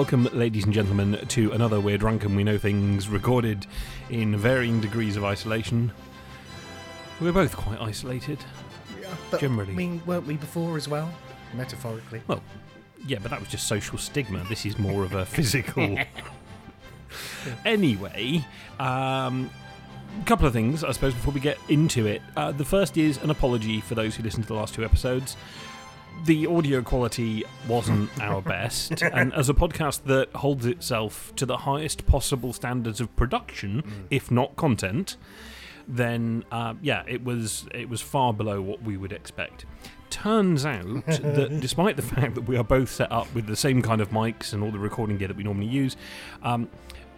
Welcome, ladies and gentlemen, to another We're Drunk and We Know Things recorded in varying degrees of isolation. We're both quite isolated. But, Generally. I mean, weren't we before as well? Metaphorically. Well, yeah, but that was just social stigma. This is more of a physical. anyway, um, a couple of things, I suppose, before we get into it. Uh, the first is an apology for those who listened to the last two episodes. The audio quality wasn't our best, and as a podcast that holds itself to the highest possible standards of production, if not content, then uh, yeah, it was it was far below what we would expect. Turns out that despite the fact that we are both set up with the same kind of mics and all the recording gear that we normally use, um,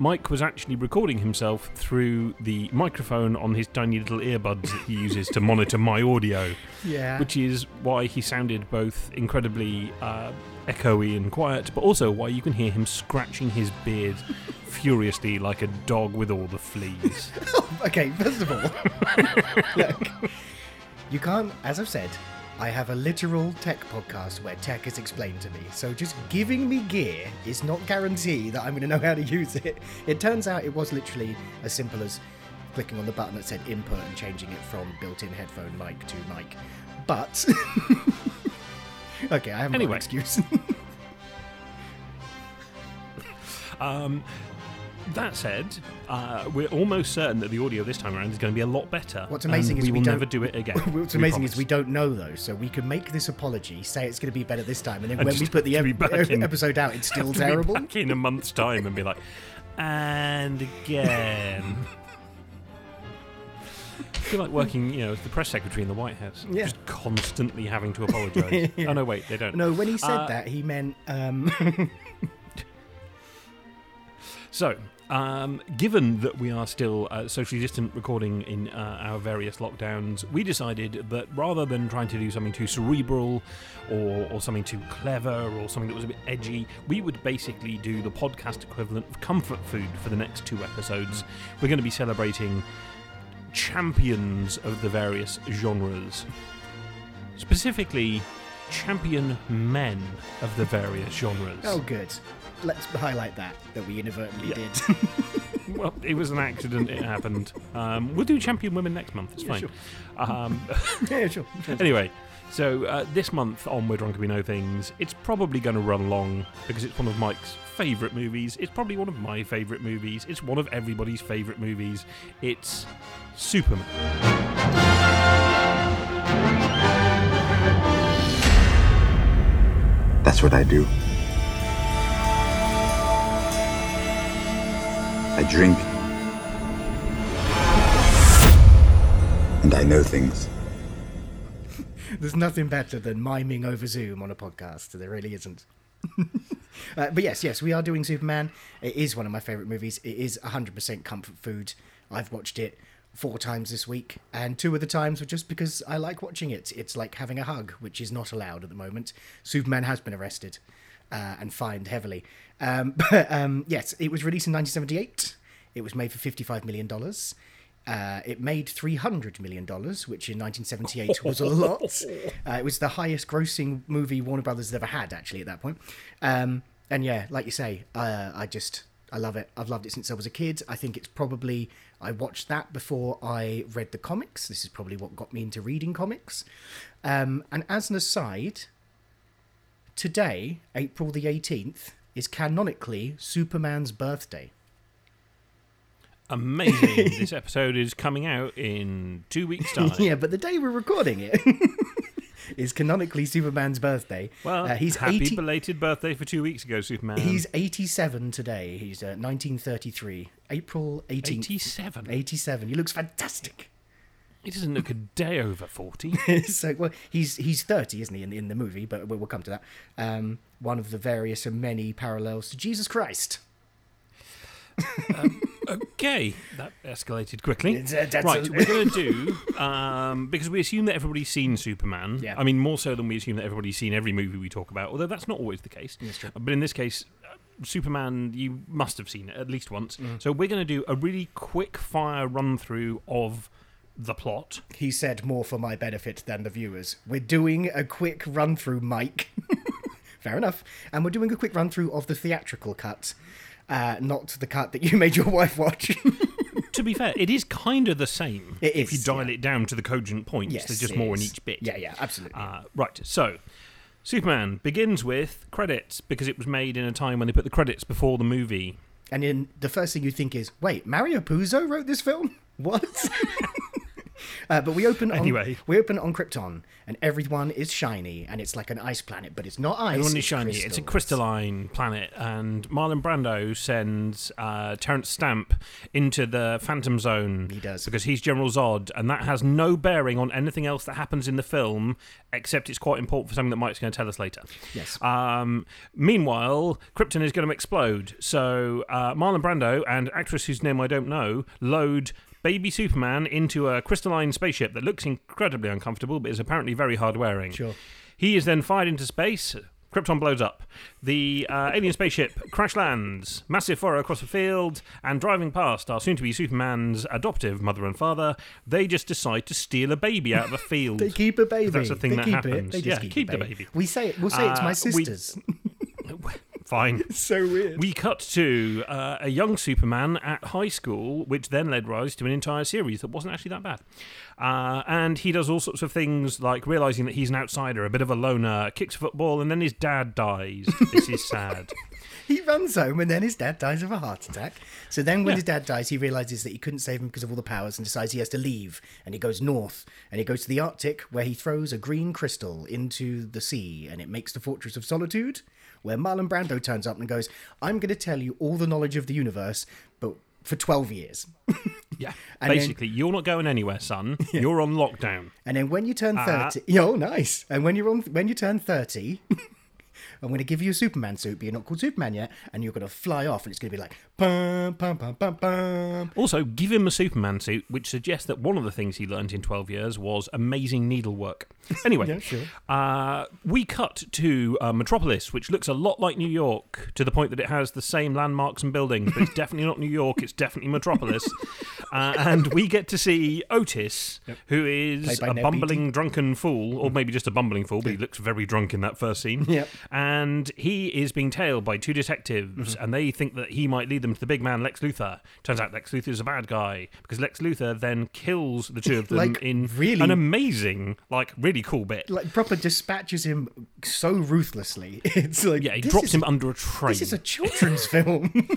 Mike was actually recording himself through the microphone on his tiny little earbuds that he uses to monitor my audio, Yeah. which is why he sounded both incredibly uh, echoey and quiet, but also why you can hear him scratching his beard furiously like a dog with all the fleas. okay, first of all, look, you can't, as I've said, I have a literal tech podcast where tech is explained to me. So just giving me gear is not guarantee that I'm going to know how to use it. It turns out it was literally as simple as clicking on the button that said input and changing it from built-in headphone mic to mic. But okay, I have no Anyway. excuse. Um, that said, uh, we're almost certain that the audio this time around is going to be a lot better. What's amazing is we we will don't- never do it again. What's amazing is we don't know though, so we can make this apology, say it's going to be better this time, and then And when we put the ep- in- episode out, it's still terrible. back in a month's time and be like, and again. I feel like working, you know, as the press secretary in the White House, Yeah. just constantly having to apologise. Yeah. Oh no, wait, they don't. No, when he said Uh, that, he meant um, So, um, given that we are still uh, socially distant recording in uh, our various lockdowns, we decided that rather than trying to do something too cerebral or, or something too clever or something that was a bit edgy, we would basically do the podcast equivalent of comfort food for the next two episodes. We're going to be celebrating champions of the various genres. Specifically, champion men of the various genres. oh, good. Let's highlight that that we inadvertently Yeah. did. Well, it was an accident. It happened. Um, we'll do champion women next month. It's Yeah, fine. sure. Um, yeah, sure. anyway, so uh, this month on We're Drunk and We Know Things, it's probably going to run long because it's one of Mike's favourite movies. It's probably one of my favourite movies. It's one of everybody's favourite movies. It's Superman. That's what I do. I drink. And I know things. There's nothing better than miming over Zoom on a podcast. There really isn't. uh, but yes, yes, we are doing Superman. It is one of my favourite movies. It is 100% comfort food. I've watched it four times this week, and two of the times were just because I like watching it. It's like having a hug, which is not allowed at the moment. Superman has been arrested uh, and fined heavily. Um, but um, yes, it was released in 1978. It was made for $55 million. Uh, it made $300 million, which in 1978 was a lot. Uh, it was the highest grossing movie Warner Brothers had ever had, actually, at that point. Um, and yeah, like you say, uh, I just, I love it. I've loved it since I was a kid. I think it's probably, I watched that before I read the comics. This is probably what got me into reading comics. Um, and as an aside, today, April the 18th, is canonically Superman's birthday. Amazing. this episode is coming out in two weeks' time. yeah, but the day we're recording it is canonically Superman's birthday. Well, Uh, he's happy 80 belated birthday for two weeks ago, Superman. He's 87 today. He's uh, 1933, April 18th. 87. 87. He looks fantastic. He doesn't look a day over 40. so, well, he's he's 30, isn't he, in the, in the movie? But we'll, we'll come to that. Um, one of the various and many parallels to Jesus Christ. Okay, that escalated quickly. Uh, right, a- we're going to do um, because we assume that everybody's seen Superman. Yeah. I mean, more so than we assume that everybody's seen every movie we talk about. Although that's not always the case. That's true. But in this case, uh, Superman, you must have seen it at least once. Mm. So we're going to do a really quick fire run through of the plot. He said more for my benefit than the viewers. We're doing a quick run through, Mike, Fair enough. And we're doing a quick run through of the theatrical cut, uh, not the cut that you made your wife watch. to be fair, it is kind of the same. It if you dial yeah. it down to the cogent points. Yes, There's just more in each bit. Yeah, yeah, absolutely. Uh, right. So, Superman begins with credits because it was made in a time when they put the credits before the movie. and then the first thing you think is, wait, Mario Puzo wrote this film? What? Uh, but we open on, Anyway. we open on Krypton, and everyone is shiny, and it's like an ice planet, but it's not ice. Everyone is it's shiny. It's a crystalline planet, and Marlon Brando sends uh, Terence Stamp into the Phantom Zone. He does. because he's General Zod, and that has no bearing on anything else that happens in the film, except it's quite important for something that Mike's going to tell us later. Yes. Um, meanwhile, Krypton is going to explode. So uh, Marlon Brando and actress whose name I don't know load baby Superman into a crystalline spaceship that looks incredibly uncomfortable, but is apparently very hard wearing. Sure. He is then fired into space. Krypton blows up. The uh, alien spaceship crash lands, massive furrow across the field, and driving past are soon to be Superman's adoptive mother and father. They just decide to steal a baby out of a field. They keep a baby. That's a thing they that keep happens. It. They just Yeah, keep, keep the baby. We say it. We'll say it's Uh, my we- Fine. so weird. We cut to uh, a young Superman at high school, which then led rise to an entire series that wasn't actually that bad. Uh, and he does all sorts of things like realizing that he's an outsider, a bit of a loner, kicks football, and then his dad dies. this is sad. He runs home and then his dad dies of a heart attack. So then, when Yeah. his dad dies, he realizes that he couldn't save him because of all the powers and decides he has to leave. And he goes north and he goes to the Arctic where he throws a green crystal into the sea and it makes the Fortress of Solitude. Where Marlon Brando turns up and goes, I'm going to tell you all the knowledge of the universe, but for 12 years. Yeah. And then- Basically, you're not going anywhere, son. You're on lockdown. And then when you turn Ah. 30, oh, nice. And when you're on, when you turn 30, I'm going to give you a Superman suit, but you're not called Superman yet, and you're going to fly off, and it's going to be like, pum, pum, pum. Also, give him a Superman suit, which suggests that one of the things he learned in 12 years was amazing needlework. Anyway, Yeah, sure. uh, we cut to uh, Metropolis, which looks a lot like New York, to the point that it has the same landmarks and buildings, but it's definitely not New York, it's definitely Metropolis. uh, and we get to see Otis, who is a Ned bumbling, drunken fool, or maybe just a bumbling fool, but he looks very drunk in that first scene. Yep. And he is being tailed by two detectives, Mm-hmm. and they think that he might lead them to the big man, Lex Luthor. Turns out Lex Luthor is a bad guy because Lex Luthor then kills the two of them Like, in really- an amazing, like, really cool bit. Like, proper dispatches him so ruthlessly. It's like, yeah, he drops is- him under a train. This is a children's film.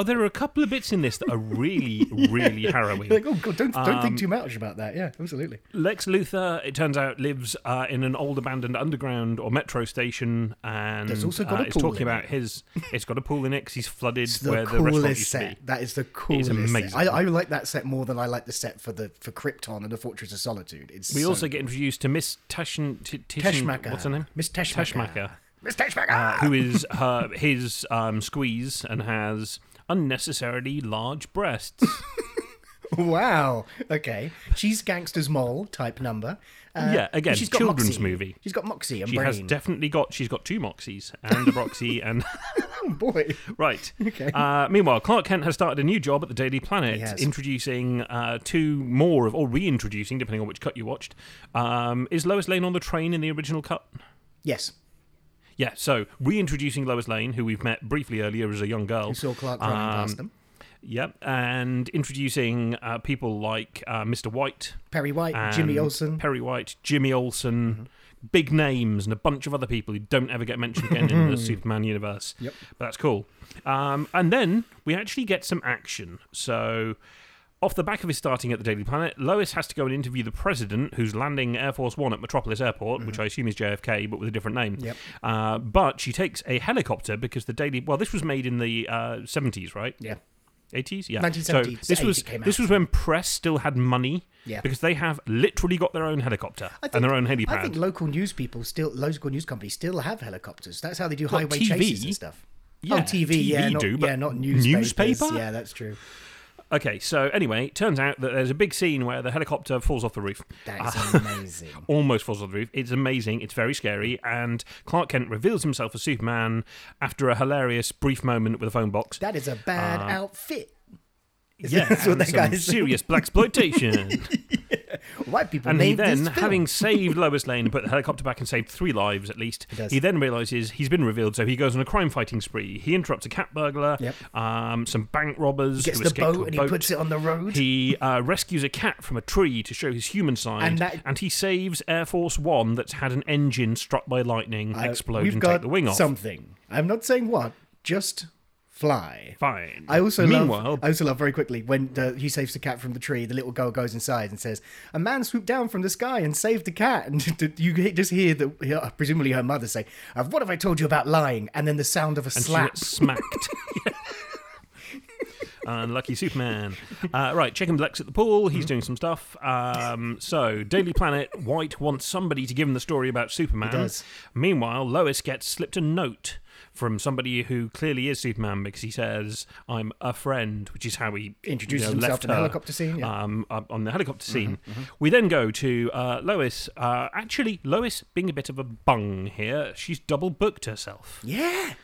Oh, there are a couple of bits in this that are really, really harrowing. like, oh, God, don't, don't Um, think too much about that. Yeah, absolutely. Lex Luthor, it turns out, lives uh, in an old abandoned underground or metro station, and There's also got uh, a it's pool talking in about it. his. It's got a pool in it 'cause he's flooded It's the where the restaurant used to be. set. That is the coolest It's amazing. set. I, I like that set more than I like the set for the for Krypton and the Fortress of Solitude. It's We so also get introduced to Miss Tashin. T- Tishin-. What's her name? Miss. Teschmacher, Miss Teschmacher. uh, who is her his um, squeeze and has unnecessarily large breasts. Wow. Okay. She's gangster's mole type number. Uh, Yeah, again, she's got children's moxie. movie. She's got moxie and She brain. has definitely got. She's got two moxies and a broxy and oh boy. right. Okay. Uh, meanwhile, Clark Kent has started a new job at the Daily Planet, has. introducing uh, two more of, or reintroducing, depending on which cut you watched. Um, is Lois Lane on the train in the original cut? Yes. Yeah, so reintroducing Lois Lane, who we've met briefly earlier as a young girl. You saw Clark running Um, past them. Yep, and introducing uh, people like uh, Mr. White, Perry White, Jimmy Olsen. Perry White, Jimmy Olsen, Mm-hmm. big names, and a bunch of other people who don't ever get mentioned again in the Superman universe. Yep. But that's cool. Um, and then we actually get some action. So. Off the back of his starting at the Daily Planet, Lois has to go and interview the president, who's landing Air Force One at Metropolis Airport, which I assume is JFK, but with a different name. Mm-hmm. Yep. Uh, but she takes a helicopter because the Daily. Well, this was made in the uh, 70s, right? Yeah. 80s, yeah. 1970s, So this 80s was this was when press still had money. Yeah. Because they have literally got their own helicopter think, and their own helipad. I think local news people still, local news companies still have helicopters. That's how they do highway TV? chases and stuff. Yeah, oh, TV, yeah, TV not, do, but yeah, not newspapers. newspaper? Yeah, that's true. Okay, so anyway, it turns out that there's a big scene where the helicopter falls off the roof. That is amazing. Almost falls off the roof. It's amazing. It's very scary. And Clark Kent reveals himself as Superman after a hilarious brief moment with a phone box. That is a bad Uh, outfit. Yeah, That's what that guy is. serious blaxploitation. White people and he then, having saved Lois Lane and put the helicopter back and saved three lives at least, he then realizes he's been revealed. So he goes on a crime fighting spree. He interrupts a cat burglar, Yep. um, some bank robbers gets the boat and he puts it on the road. He uh, rescues a cat from a tree to show his human side, And that- he saves Air Force One that's had an engine struck by lightning Uh, explode and got take the wing off. something. I'm not saying what, just fly. Fine. I also meanwhile, love. I also love very quickly when the, he saves the cat from the tree. The little girl goes inside and says, "A man swooped down from the sky and saved the cat." And you just hear the yeah, presumably her mother say, "Uh, "What have I told you about lying?" And then the sound of a slap. smacked. Unlucky Superman. Uh, right, him Lex at the pool. Mm-hmm. He's doing some stuff. Um, so, Daily Planet, White wants somebody to give him the story about Superman. does. Meanwhile, Lois gets slipped a note from somebody who clearly is Superman because he says, "I'm a friend," which is how he Introduces you know, himself left in the her, helicopter scene, yeah. Mm-hmm, Um, on the helicopter scene. We then go to uh, Lois. Uh, actually, Lois being a bit of a bung here. She's double booked herself. yeah,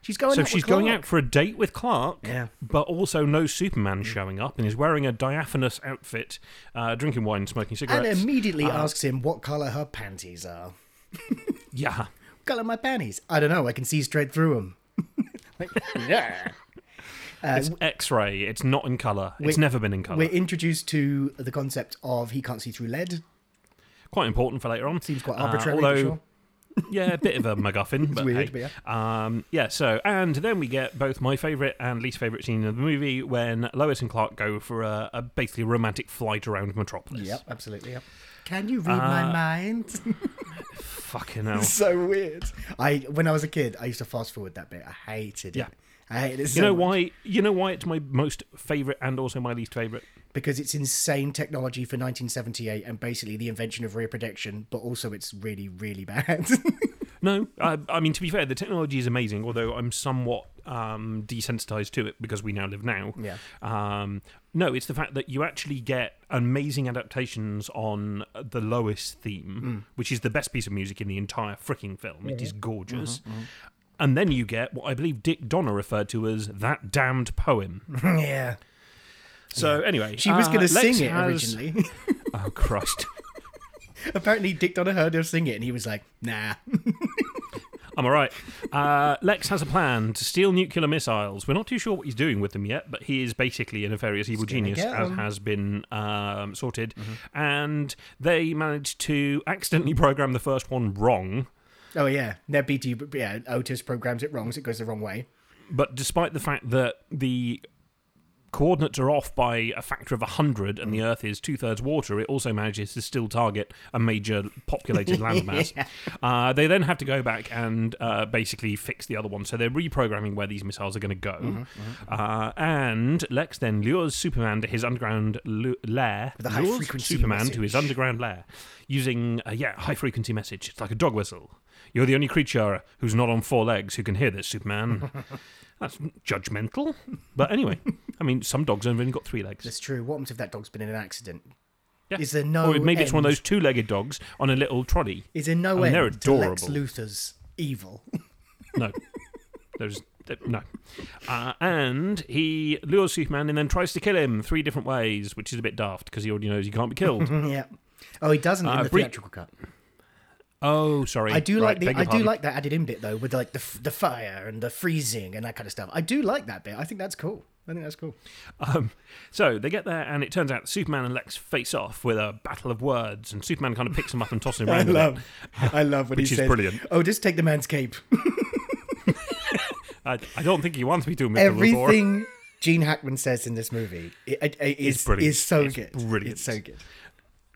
she's going. So she's going out for a date with Clark, Yeah. but also no Superman showing up, and is wearing a diaphanous outfit, uh, drinking wine, smoking and immediately Uh, asks him what color her panties are. yeah, color my panties? I don't know. I can see straight through them. like, yeah. Uh, it's X-ray. It's not in color. It's never been in color. We're introduced to the concept of he can't see through lead. Quite important for later on. Seems quite Uh, arbitrary, although, sure. yeah, a bit of a MacGuffin. but weird, hey. but Um, yeah. So, and then we get both my favourite and least favourite scene of the movie when Lois and Clark go for a, a basically romantic flight around Metropolis. Yep, absolutely. Yep. Can you read my Uh, mind? Fucking hell. so weird. I when I was a kid, I used to fast forward that bit. I hated it. Yeah. I hated it. So You know much. why? You know why it's my most favourite and also my least favourite. Because it's insane technology for 1978 and basically the invention of rear projection, but also it's really, really bad. No, I, I mean to be fair, the technology is amazing. Although I'm somewhat um, desensitized to it because we now live now. Yeah. Um, no, it's the fact that you actually get amazing adaptations on the lowest theme, which is the best piece of music in the entire freaking film. It is gorgeous. And then you get what I believe Dick Donner referred to as that damned poem. yeah. So anyway, She was uh, going to sing it has- originally. Oh Christ! Apparently, Dick Donner heard her sing it and he was like, nah. I'm all right. Uh, Lex has a plan to steal nuclear missiles. We're not too sure what he's doing with them yet, but he is basically a nefarious evil genius, as has been um, sorted. And they managed to accidentally program the first one wrong. Oh, yeah. Their BT, yeah, Otis programs it wrong, so it goes the wrong way. But despite the fact that the coordinates are off by a factor of 100 and the Earth is two thirds water, it also manages to still target a major populated landmass. uh, they then have to go back and uh, basically fix the other one. So they're reprogramming where these missiles are going to go. Uh, and Lex then lures Superman to his underground lu- lair. With high frequency Superman to his underground lair using a yeah, high frequency message. It's like a dog whistle. You're the only creature who's not on four legs who can hear this, Superman. That's judgmental. But anyway, I mean, some dogs have only got three legs. That's true. What happens if that dog's been in an accident? Yeah. Is there no or maybe it's one of those two legged dogs on a little trolley. Is there no I mean, they're end to Lex. Luthor's evil? No. There's. there- No. Uh, and he lures Superman and then tries to kill him three different ways, which is a bit daft because he already knows he can't be killed. yeah. Oh, he doesn't in Uh, the Brie- theatrical cut. Oh, sorry. I do Right, like the I do like that added in bit though with like the the fire and the freezing and that kind of stuff. I do like that bit. I think that's cool. I think that's cool. Um, so they get there, and it turns out Superman and Lex face off with a battle of words, and Superman kind of picks him up and tosses him around. bit. love I love when Which he is says, brilliant. "Oh, just take the man's cape." I, I don't think he wants me to, Mr. Everything Gene Hackman says in this movie it, it, it is brilliant. is so It's good. brilliant. It's so good.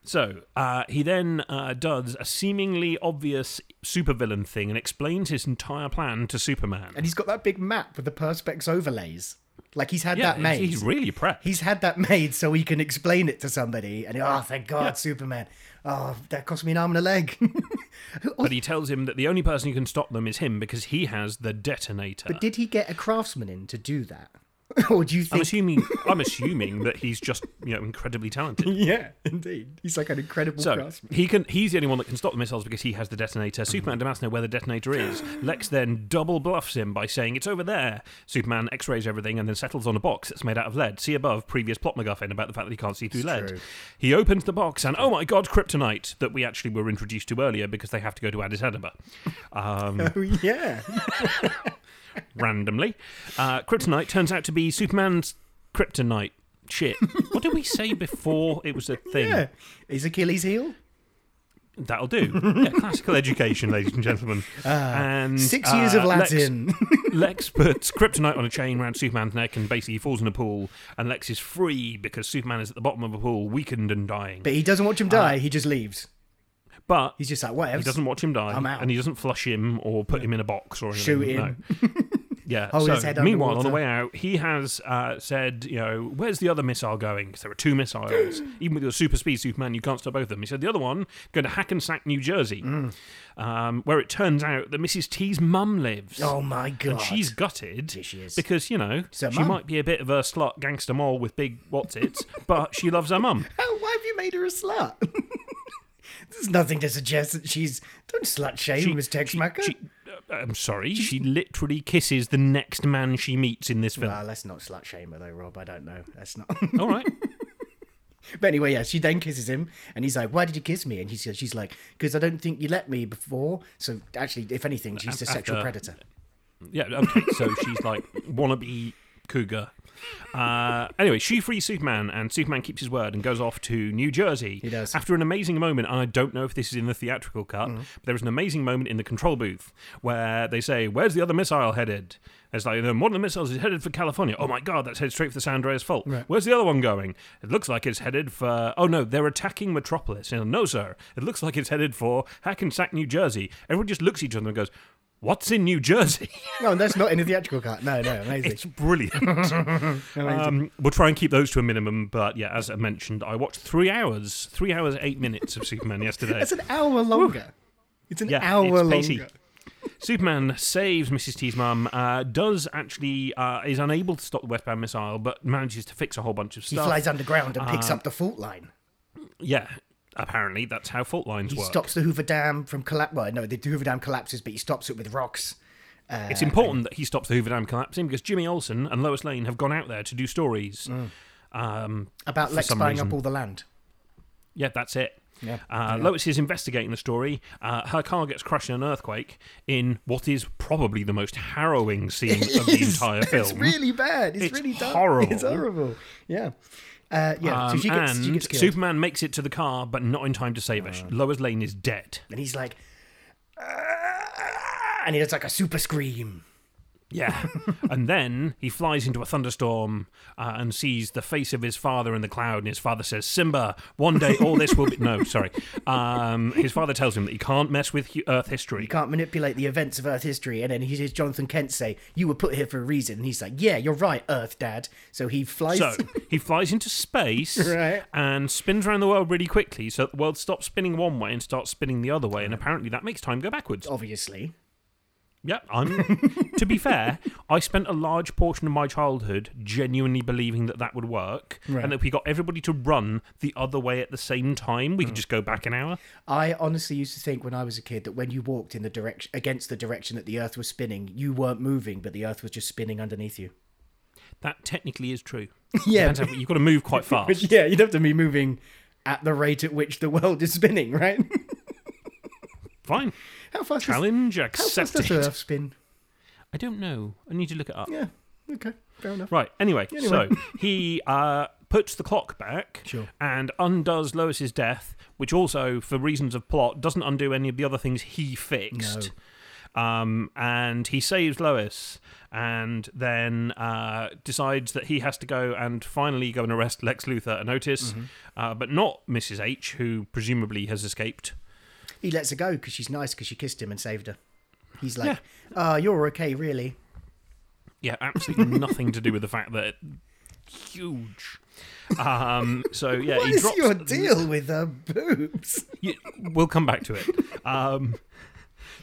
So uh, he then uh, does a seemingly obvious supervillain thing and explains his entire plan to Superman. And he's got that big map with the perspex overlays. Like he's had yeah, that made. he's really prepped. He's had that made so he can explain it to somebody. And oh, thank God, Superman. Oh, that cost me an arm and a leg. but he tells him that the only person who can stop them is him because he has the detonator. but did he get a craftsman in to do that? or do you I'm assuming I'm assuming that he's just you know incredibly talented. yeah, indeed. He's like an incredible So craftsman. he can he's the only one that can stop the missiles because he has the detonator. Superman demands to know where the detonator is. Lex then double bluffs him by saying it's over there. Superman x-rays everything and then settles on a box that's made out of lead. See above previous plot MacGuffin about the fact that he can't see through lead. true. He opens the box and oh my god, kryptonite that we actually were introduced to earlier because they have to go to Addis Ababa. Um, Oh yeah. Randomly. Uh, kryptonite turns out to be Superman's kryptonite. Shit. What did we say before it was a thing? yeah. Is Achilles heel? That'll do. Yeah, classical education, ladies and gentlemen. and Ah, Six years of uh, Lex- Latin. Lex puts kryptonite on a chain around Superman's neck and basically he falls in a pool. And Lex is free because Superman is at the bottom of a pool, weakened and dying. but he doesn't watch him die. he just leaves. But He's just like, whatever. he doesn't watch him die, I'm out. and he doesn't flush him or put him in a box or anything. Shoot him. No. Yeah. Hold so, his head meanwhile, on the underwater. way out, he has uh, said, you know, where's the other missile going? Because there are two missiles. Even with your super speed Superman, you can't stop both of them. He said the other one going to Hackensack, New Jersey, Mm. um, where it turns out that Mrs. T's mum lives. Oh my god. And she's gutted she is. because you know her she mum. might be a bit of a slut gangster mole with big what's its, but she loves her mum. How, why have you made her a slut? There's nothing to suggest that she's. Don't slut shame Miss Tex she- she- uh, I'm sorry, she literally kisses the next man she meets in this film. Well, let's not slut shame her though, Rob. I don't know. That's not. All right, but anyway, yeah, she then kisses him, and he's like, "Why did you kiss me?" And he says, "She's like, because I don't think you let me before." So actually, if anything, she's a sexual predator. yeah, okay. So she's like wannabe cougar. Uh, anyway, she frees Superman, and Superman keeps his word and goes off to New Jersey. He does. After an amazing moment, and I don't know if this is in the theatrical cut, Mm-hmm. but there was an amazing moment in the control booth where they say, "Where's the other missile headed?" It's like one of the missiles is headed for California. Oh my god, that's headed straight for the San Andreas Fault. Right. Where's the other one going? It looks like it's headed for. Oh no, they're attacking Metropolis. You know, no, sir. It looks like it's headed for Hackensack, New Jersey. Everyone just looks at each other and goes, "What's in New Jersey?" No, that's not in the theatrical cut. No, no, amazing. It's brilliant. um, we'll try and keep those to a minimum, but yeah, as I mentioned, I watched three hours, three hours eight minutes of Superman yesterday. It's an hour longer. It's an yeah, hour it's longer. Superman saves Mrs. T's mum. Uh, does actually uh, is unable to stop the westbound missile, but manages to fix a whole bunch of stuff. He flies underground and picks Uh, up the fault line. Yeah, apparently that's how fault lines He work. stops the Hoover Dam from collapse. Well, no, the Hoover Dam collapses, but he stops it with rocks. Uh, It's important that he stops the Hoover Dam collapsing because Jimmy Olsen and Lois Lane have gone out there to do stories. Um, about Lex buying reason. up all the land. Yeah, that's it. Yeah. Uh, Lois is investigating the story. Uh, her car gets crushed in an earthquake in what is probably the most harrowing scene of the entire film. It's really bad. It's, It's really dark. horrible. It's horrible. Yeah. Uh, yeah. so Um, she gets, she and gets killed. Superman makes it to the car, but not in time to save her. Uh. Lois Lane is dead. and he's like, "Ah," and he does like a super scream. Yeah. and then he flies into a thunderstorm uh, and sees the face of his father in the cloud. And his father says, Simba, one day all this will be. No, sorry. Um, his father tells him that he can't mess with Earth history. You can't manipulate the events of Earth history. And then he hears Jonathan Kent say, "You were put here for a reason." And he's like, "Yeah, you're right, Earth Dad." So he flies. So he flies into space Right. and spins around the world really quickly so the world stops spinning one way and starts spinning the other way. And apparently that makes time go backwards. obviously. Yeah, I'm. to be fair, I spent a large portion of my childhood genuinely believing that that would work, Right. and that if we got everybody to run the other way at the same time, we could hmm. just go back an hour. I honestly used to think when I was a kid that when you walked in the direction against the direction that the Earth was spinning, you weren't moving, but the Earth was just spinning underneath you. That technically is true. Yeah, how- you've got to move quite fast. Yeah, you'd have to be moving at the rate at which the world is spinning, right? Fine, how fast? challenge Does, how fast does accepted. Earth spin? I don't know. I need to look it up. Yeah. Okay. Fair enough. Right. Anyway, Anyway. so he uh, puts the clock back Sure. and undoes Lois's death, which also, for reasons of plot, doesn't undo any of the other things he fixed. Um, and he saves Lois, and then uh, decides that he has to go and finally go and arrest Lex Luthor and Otis, Mm-hmm. uh, but not Mrs. H, who presumably has escaped. He lets her go because she's nice because she kissed him and saved her. He's like, "Ah, you're okay, really." Yeah, absolutely nothing to do with the fact that huge. Um, so yeah, What he is drops. your deal with her boobs? You, we'll come back to it. Um,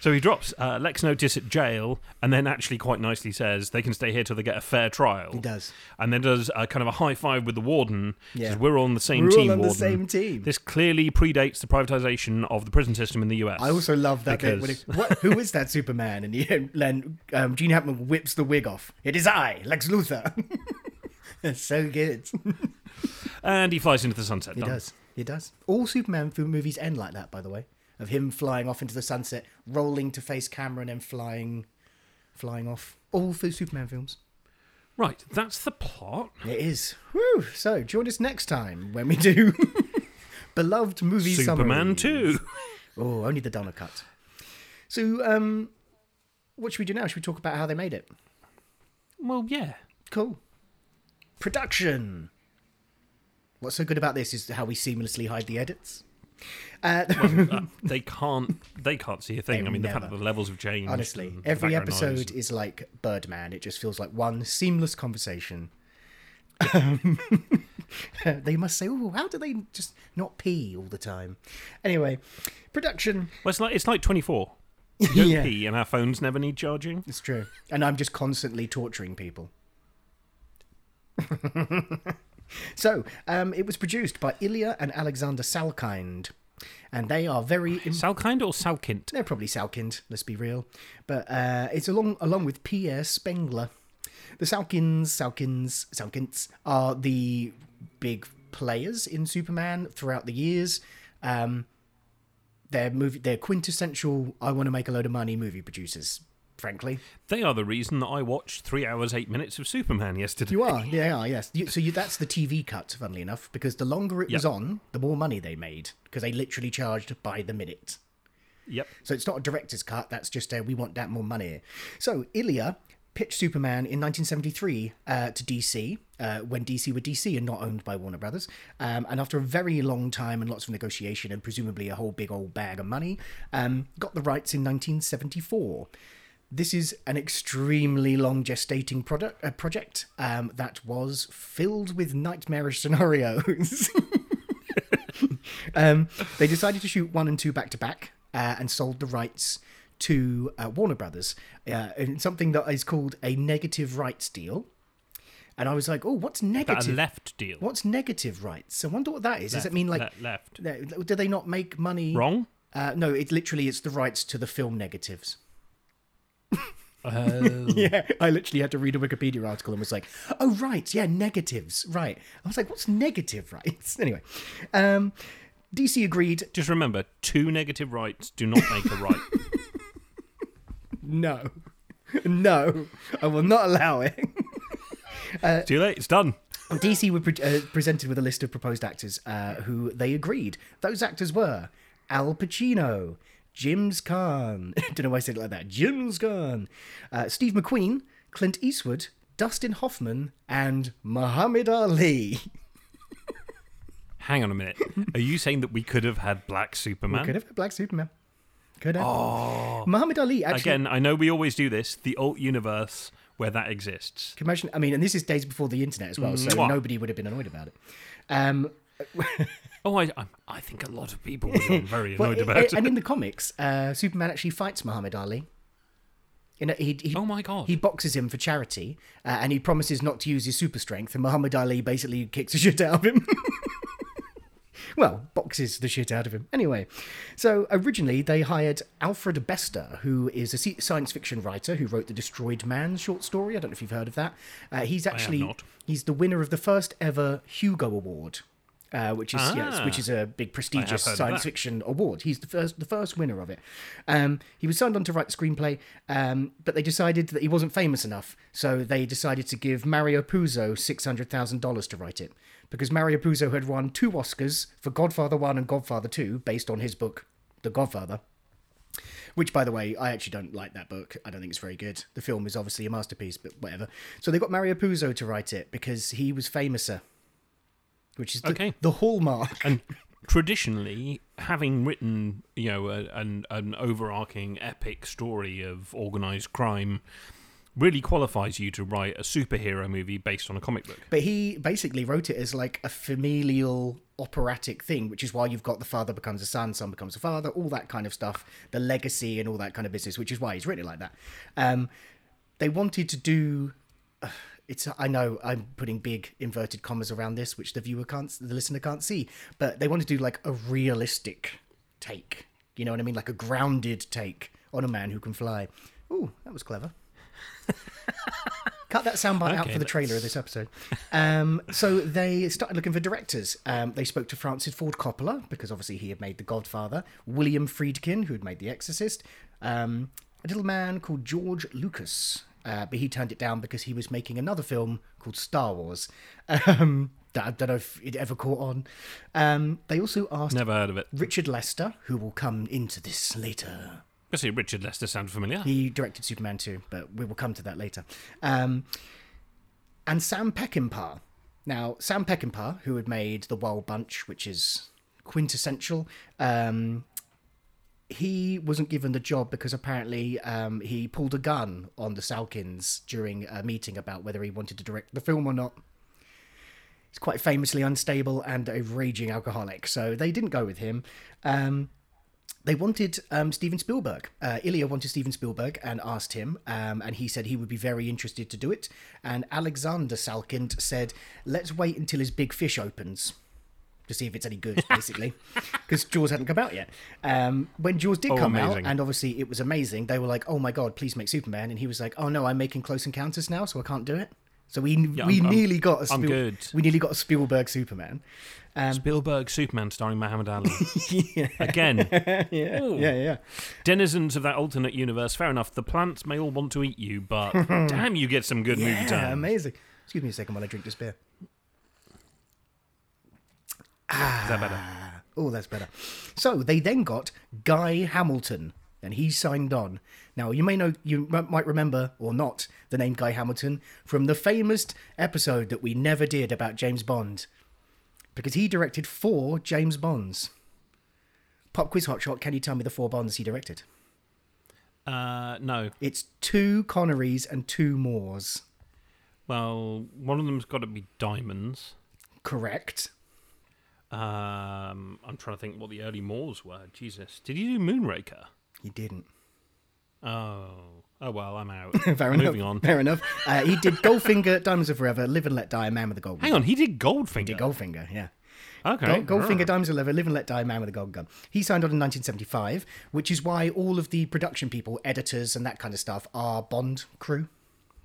So he drops uh, Lex notice at jail, and then actually quite nicely says they can stay here till they get a fair trial. He does. and then does a kind of a high five with the warden. Yeah. Says, we're on the same We're team. all on the same team. This clearly predates the privatization of the prison system in the US. I also love that bit when it, what, who is that Superman? And, and then um, Gene Hackman whips the wig off. It is I, Lex Luthor. It's so good. and he flies into the sunset. He does. He does. All Superman movies end like that, by the way, of him flying off into the sunset, rolling to face camera, and then flying, flying off. All for Superman films. Right, that's the plot. It is. Woo! So join us next time when we do beloved movie Superman summaries. 2. Oh, only the Donner cut. So, um, what should we do now? Should we talk about how they made it? Well, yeah. Cool. Production. What's so good about this is how we seamlessly hide the edits. Uh, Uh, they can't. They can't see a thing. I mean, the fact never. that the levels have changed. honestly, every episode is like Birdman. It just feels like one seamless conversation. Um, they must say, "Oh, how do they just not pee all the time?" Anyway, production. Well, it's like it's like twenty four. You don't Yeah. pee, and our phones never need charging. It's true, and I'm just constantly torturing people. So, um, it was produced by Ilya and Alexander Salkind, and they are very. Salkind or Salkint? They're probably Salkind, let's be real. But uh, it's along along with Pierre Spengler. The Salkins, Salkins, Salkins are the big players in Superman throughout the years. Um, they're movie, they're quintessential. I want to make a load of money movie producers. Frankly, They are the reason that I watched three hours eight minutes of Superman yesterday. you are. yeah. Yes. You, so you, that's the TV cut. Funnily enough, because the longer it was on, the more money they made because they literally charged by the minute. Yep. So it's not a director's cut. That's just a we want that more money. So Ilya pitched Superman in 1973 uh, to DC uh, when DC were DC and not owned by Warner Brothers. Um, and after a very long time and lots of negotiation and presumably a whole big old bag of money, um, got the rights in 1974. This is an extremely long gestating product, uh, project um, that was filled with nightmarish scenarios. um, they decided to shoot one and two back to back uh, and sold the rights to uh, Warner Brothers uh, in something that is called a negative rights deal. And I was like, oh, what's negative? left deal. What's negative rights? I wonder what that is. Does it mean like le- left? do they not make money? Wrong. Uh, no, it literally it's the rights to the film negatives. Oh. Yeah, I literally had to read a Wikipedia article and was like, "Oh right, yeah, negatives, right." I was like, "What's negative rights?" Anyway, um, DC agreed. Just remember, two negative rights do not make a right. No, no, I will not allow it. Too late. It's done. DC were pre- uh, presented with a list of proposed actors uh, who they agreed. Those actors were Al Pacino, James Caan, don't know why I said it like that, James Caan, uh, Steve McQueen, Clint Eastwood, Dustin Hoffman, and Muhammad Ali. Hang on a minute. Are you saying that we could have had Black Superman? Could have had Black Superman. Could have. Oh. Muhammad Ali actually. Again, I know we always do this. The alt universe where that exists. Can you imagine? I mean, and this is days before the internet as well, so Mwah. nobody would have been annoyed about it. Um, Oh, I, I, I think a lot of people been very Well, annoyed about it. and in the comics, uh, Superman actually fights Muhammad Ali. You know, he, he, Oh my God. He boxes him for charity, uh, and he promises not to use his super strength, and Muhammad Ali basically kicks the shit out of him. well, boxes the shit out of him. Anyway, so originally they hired Alfred Bester, who is a science fiction writer who wrote the Destroyed Man short story. I don't know if you've heard of that. Uh, he's actually he's the winner of the first ever Hugo Award. Uh, which is yes, Ah. which is a big prestigious science fiction award. He's the first the first winner of it. Um, he was signed on to write the screenplay, um, but they decided that he wasn't famous enough, so they decided to give Mario Puzo six hundred thousand dollars to write it because Mario Puzo had won two Oscars for Godfather One and Godfather Two based on his book The Godfather. Which, by the way, I actually don't like that book. I don't think it's very good. The film is obviously a masterpiece, but whatever. So they got Mario Puzo to write it because he was famouser, which is the, Okay. the hallmark. and traditionally, having written, you know, a, an, an overarching epic story of organized crime really qualifies you to write a superhero movie based on a comic book. But he basically wrote it as like a familial operatic thing, which is why you've got the father becomes a son, son becomes a father, all that kind of stuff, the legacy and all that kind of business, which is why he's written it like that. Um, they wanted to do. Uh, it's I know I'm putting big inverted commas around this, which the viewer can't, the listener can't see, but they want to do like a realistic take. You know what I mean? Like a grounded take on a man who can fly. Ooh, that was clever. Cut that soundbite out for the trailer of this episode. Um, so they started looking for directors. Um, they spoke to Francis Ford Coppola because obviously he had made The Godfather. William Friedkin, who had made The Exorcist. Um, a little man called George Lucas, uh, but he turned it down because he was making another film called Star Wars. Um, that I don't know if it ever caught on. Um, they also asked Never heard of it. Richard Lester, who will come into this later. I see Richard Lester sound familiar. He directed Superman 2, but we will come to that later. Um, and Sam Peckinpah. Now, Sam Peckinpah, who had made The Wild Bunch, which is quintessential, um, he wasn't given the job because apparently um, he pulled a gun on the Salkins during a meeting about whether he wanted to direct the film or not. He's quite famously unstable and a raging alcoholic, so they didn't go with him. Um, they wanted um, Steven Spielberg. Uh, Ilya wanted Steven Spielberg and asked him, um, and he said he would be very interested to do it. And Alexander Salkind said, "Let's wait until his big fish opens." To see if it's any good, basically, because Jaws hadn't come out yet. Um, when Jaws did Oh, come amazing. out, and obviously it was amazing, they were like, "Oh my god, please make Superman!" And he was like, "Oh no, I'm making Close Encounters now, so I can't do it." So we we I'm- I'm- nearly got a I'm Spiel- good. we nearly got a Spielberg Superman. Spielberg Superman starring Muhammad Ali. Again, yeah, Ooh. yeah, yeah. denizens of that alternate universe. Fair enough. The plants may all want to eat you, but damn, you get some good movie time. amazing. Excuse me a second while I drink this beer. Is that better? Oh, that's better. So they then got Guy Hamilton, and he signed on. Now you may know, you m- might remember or not the name Guy Hamilton from the famous episode that we never did about James Bond, because he directed four James Bonds. Pop quiz hotshot, can you tell me the four Bonds he directed? Uh, no. It's two Connerys and two Moores. Well, one of them's got to be diamonds. Correct. Um, I'm trying to think what the early Moores were. Jesus, did he do Moonraker? He didn't. Oh, oh well, I'm out. Fair Moving enough. on. Fair enough. Uh, he did Goldfinger, Diamonds Are Forever, Live and Let Die, Man with the Gold. Gun. Hang on, he did Goldfinger. He Did Goldfinger, yeah. okay, Gold, Goldfinger, Diamonds of Forever, Live and Let Die, Man with a Gold Gun. He signed on in 1975, which is why all of the production people, editors, and that kind of stuff are Bond crew.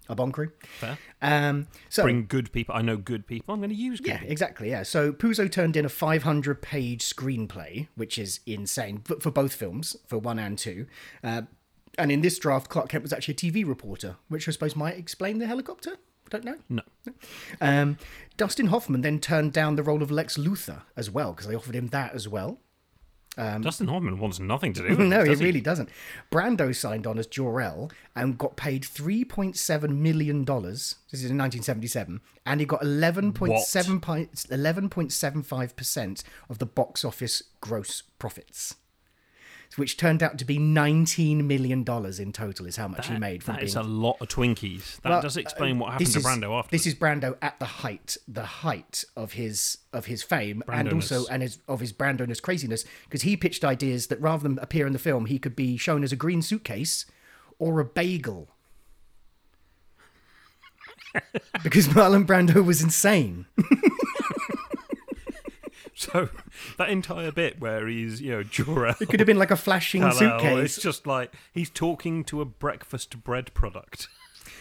A Bond crew. Fair. Um, so Bring good people. I know good people. I'm going to use good. Yeah, people. exactly. Yeah. So Puzo turned in a 500 page screenplay, which is insane for, for both films, for one and two. Uh, and in this draft, Clark Kent was actually a TV reporter, which I suppose might explain the helicopter. Don't know. No. Um, Dustin Hoffman then turned down the role of Lex Luthor as well because they offered him that as well. Dustin Hoffman wants nothing to do with Um, No, it. he does he? really doesn't. Brando signed on as Jor-El and got paid three point seven million dollars. This is in nineteen seventy seven, and he got eleven point seven eleven point seven five percent of the box office gross profits, which turned out to be nineteen million dollars in total. Is how much he made from That being is a lot of Twinkies. That well, does explain what uh, happened to is- Brando after. This is Brando at the height, the height of his of his fame, and also and his, of his Brandoness craziness, because he pitched ideas that rather than appear in the film, he could be shown as a green suitcase or a bagel. because Marlon Brando was insane. So that entire bit where he's, you know, Jor-El, It could have been like a flashing Kal-El, suitcase. It's just like he's talking to a breakfast bread product.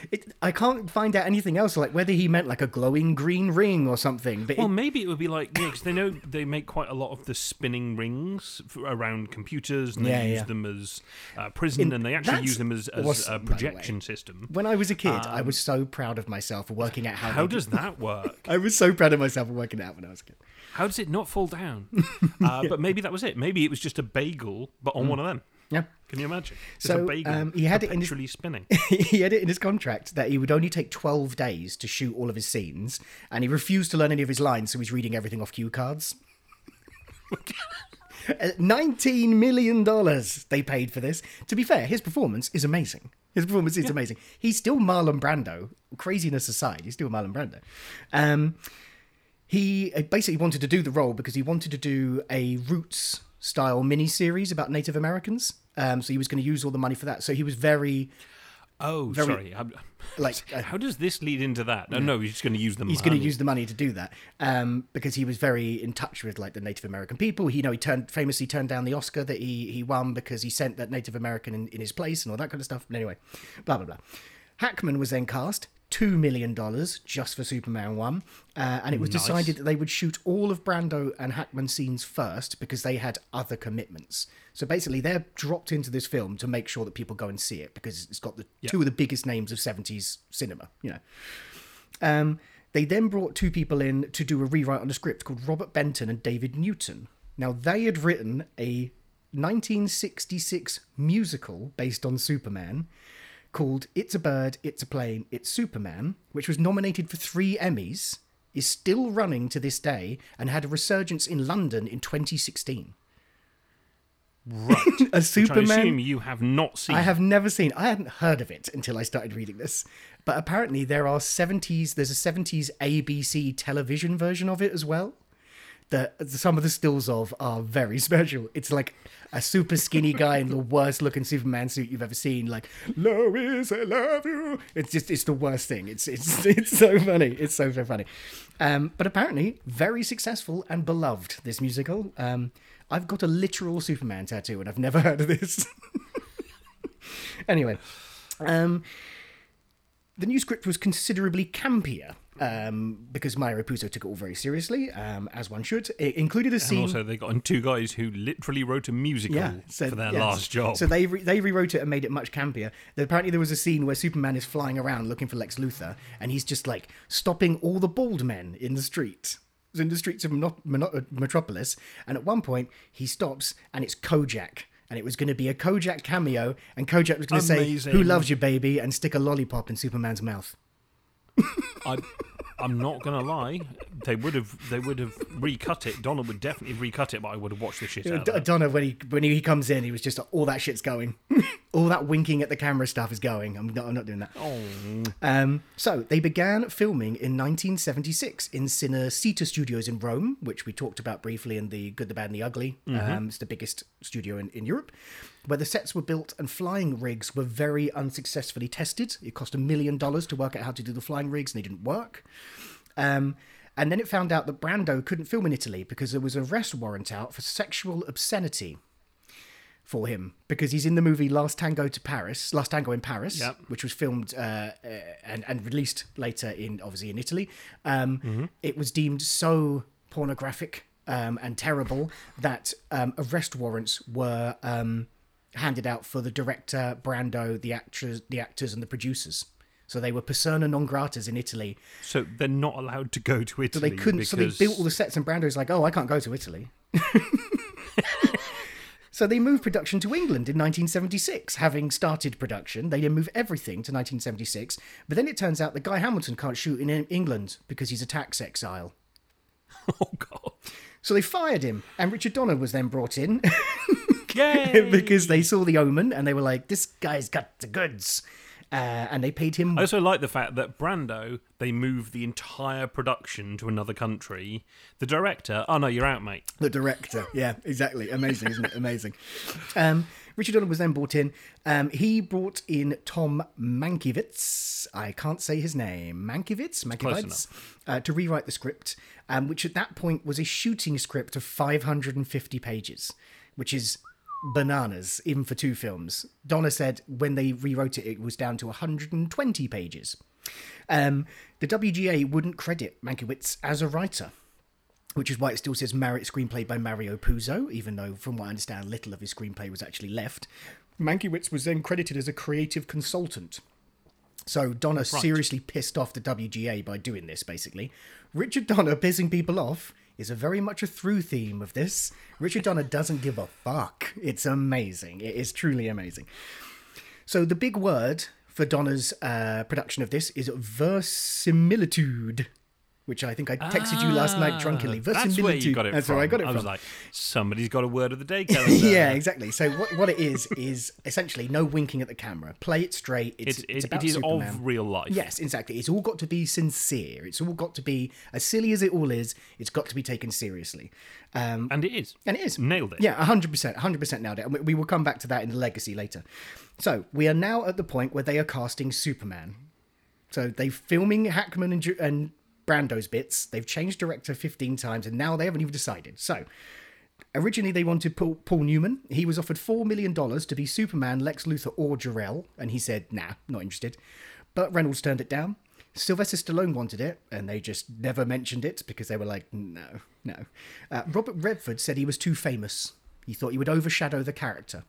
It, I can't find out anything else, like whether he meant like a glowing green ring or something. But Well, it, maybe it would be like, yeah, 'cause they know they make quite a lot of the spinning rings f around computers, and they Yeah, use yeah. them as uh, prison, In- and they actually use them as, as awesome, a projection system. when I was a kid, I was so proud of myself for working out how. Um, How does that work? I was so proud of myself for working it out when I was a kid. How does it not fall down? uh, But maybe that was it. Maybe it was just a bagel, but on one of them. Yeah. Can you imagine? Just So, a bagel um, he had it in his- spinning. he had it in his contract that he would only take 12 days to shoot all of his scenes, and he refused to learn any of his lines, so he's reading everything off cue cards. Uh, $19 million they paid for this. To be fair, his performance is amazing. His performance is amazing. He's still Marlon Brando. Craziness aside, he's still Marlon Brando. Um, he uh, basically wanted to do the role because he wanted to do a Roots style mini series about Native Americans. Um, so he was going to use all the money for that. So he was very Oh, Very- sorry. I'm- like uh, How does this lead into that? No, no, he's just going to use them. he's going to use the money to do that um, because he was very in touch with like the Native American people. He, you know, he turned famously turned down the Oscar that he he won because he sent that Native American in, in his place and all that kind of stuff. But anyway, blah blah blah. Hackman was then cast. Two million dollars just for Superman one, uh, and it was Nice. decided that they would shoot all of Brando and Hackman scenes first because they had other commitments. So basically, they're dropped into this film to make sure that people go and see it because it's got the two of the biggest names of seventies cinema. You know, um, they then brought two people in to do a rewrite on the script called Robert Benton and David Newton. Now, they had written a 1966 musical based on Superman called It's a Bird, It's a Plane, It's Superman, which was nominated for three Emmys, is still running to this day, and had a resurgence in London in 2016. Right. A Which I Superman. assume you have not seen. I have never seen. I hadn't heard of it until I started reading this. But apparently, there are seventies. There's a seventies ABC television version of it as well. That some of the stills of are very special. It's like a super skinny guy in the worst looking Superman suit you've ever seen. Like Lois, I love you. It's just it's the worst thing. It's it's it's so funny. It's so so funny. Um, but apparently, very successful and beloved. This musical. Um, I've got a literal Superman tattoo, and I've never heard of this. anyway, um, the new script was considerably campier um, because Mario Puzo took it all very seriously, um, as one should. It included a And scene. also, they got in two guys who literally wrote a musical yeah, so, for their yeah, last job. So they re- they rewrote it and made it much campier. Apparently, there was a scene where Superman is flying around looking for Lex Luthor, and he's just like stopping all the bald men in the street. In the streets of Mono- uh, Metropolis, and at one point he stops, and it's Kojak, and it was going to be a Kojak cameo, and Kojak was going to say, Amazing. "Who loves you, baby?" and stick a lollipop in Superman's mouth. I, I'm not gonna lie. They would have. They would have recut it. Donner would definitely recut it, but I would have watched the shit out of it. Donner, when he when he comes in, he was just all that shit's going, all that winking at the camera stuff is going. I'm not, I'm not doing that. Oh, Um, so they began filming in 1976 in Cinecittà Studios in Rome, which we talked about briefly in the Good, the Bad, and the Ugly. Um, it's the biggest studio in, in Europe, where the sets were built and flying rigs were very unsuccessfully tested. It cost a million dollars to work out how to do the flying rigs, and they didn't work. Um, and then it found out that Brando couldn't film in Italy because there was an arrest warrant out for sexual obscenity for him because he's in the movie Last Tango to Paris, Last Tango in Paris, Yep. which was filmed uh, uh, and and released later in obviously in Italy. Um, It was deemed so pornographic um, and terrible that um, arrest warrants were um, handed out for the director, Brando, the actors, the actors, and the producers. So they were persona non gratas in Italy. so they're not allowed to go to Italy. So they couldn't. So they built all the sets, and Brando's like, "Oh, I can't go to Italy." so they moved production to England in 1976. Having started production, they then move everything to 1976. But then it turns out that Guy Hamilton can't shoot in England because he's a tax exile. Oh god. So they fired him, and Richard Donner was then brought in because they saw the Omen, and they were like, "This guy's got the goods," uh, and they paid him I also like the fact that Brando they moved the entire production to another country. The director, oh no, you're out, mate. The director. Yeah, exactly. Amazing, isn't it? Amazing. Um, Richard Donner was then brought in. Um, he brought in Tom Mankiewicz. I can't say his name. Mankiewicz? Mankiewicz? Uh, to rewrite the script, um, which at that point was a shooting script of 550 pages, which is bananas, even for two films. Donner said when they rewrote it, it was down to 120 pages. Um, the WGA wouldn't credit Mankiewicz as a writer which is why it still says Mar- screenplay by Mario Puzo, even though, from what I understand, little of his screenplay was actually left. Mankiewicz was then credited as a creative consultant. So Donner seriously pissed off the WGA by doing this, basically. Richard Donner pissing people off is a very much a through theme of this. Richard Donner doesn't give a fuck. It's amazing. It is truly amazing. So the big word for Donner's uh, production of this is verisimilitude, which I think I texted you last night drunkenly. Ah, That's where you got it That's from. where I got it I was from. like, somebody's got a word of the day calendar. yeah, exactly. So what, what it is is essentially no winking at the camera. Play it straight. It's, It's, it's about it is Superman. of real life. Yes, exactly. It's all got to be sincere. It's all got to be as silly as it all is. It's got to be taken seriously. Um, And it is. and it is. Nailed it. Yeah, 100%. 100% nailed it. And we- we will come back to that in the legacy later. So we are now at the point where they are casting Superman. So they're filming Hackman and, and Brando's bits. They've changed director 15 times and now they haven't even decided. So originally they wanted Paul, Paul Newman. He was offered $4 million to be Superman, Lex Luthor, or Jor-El. And he said, nah, not interested. Burt Reynolds turned it down. Sylvester Stallone wanted it, and they just never mentioned it because they were like, no, no. Uh, Robert Redford said he was too famous. He thought he would overshadow the character,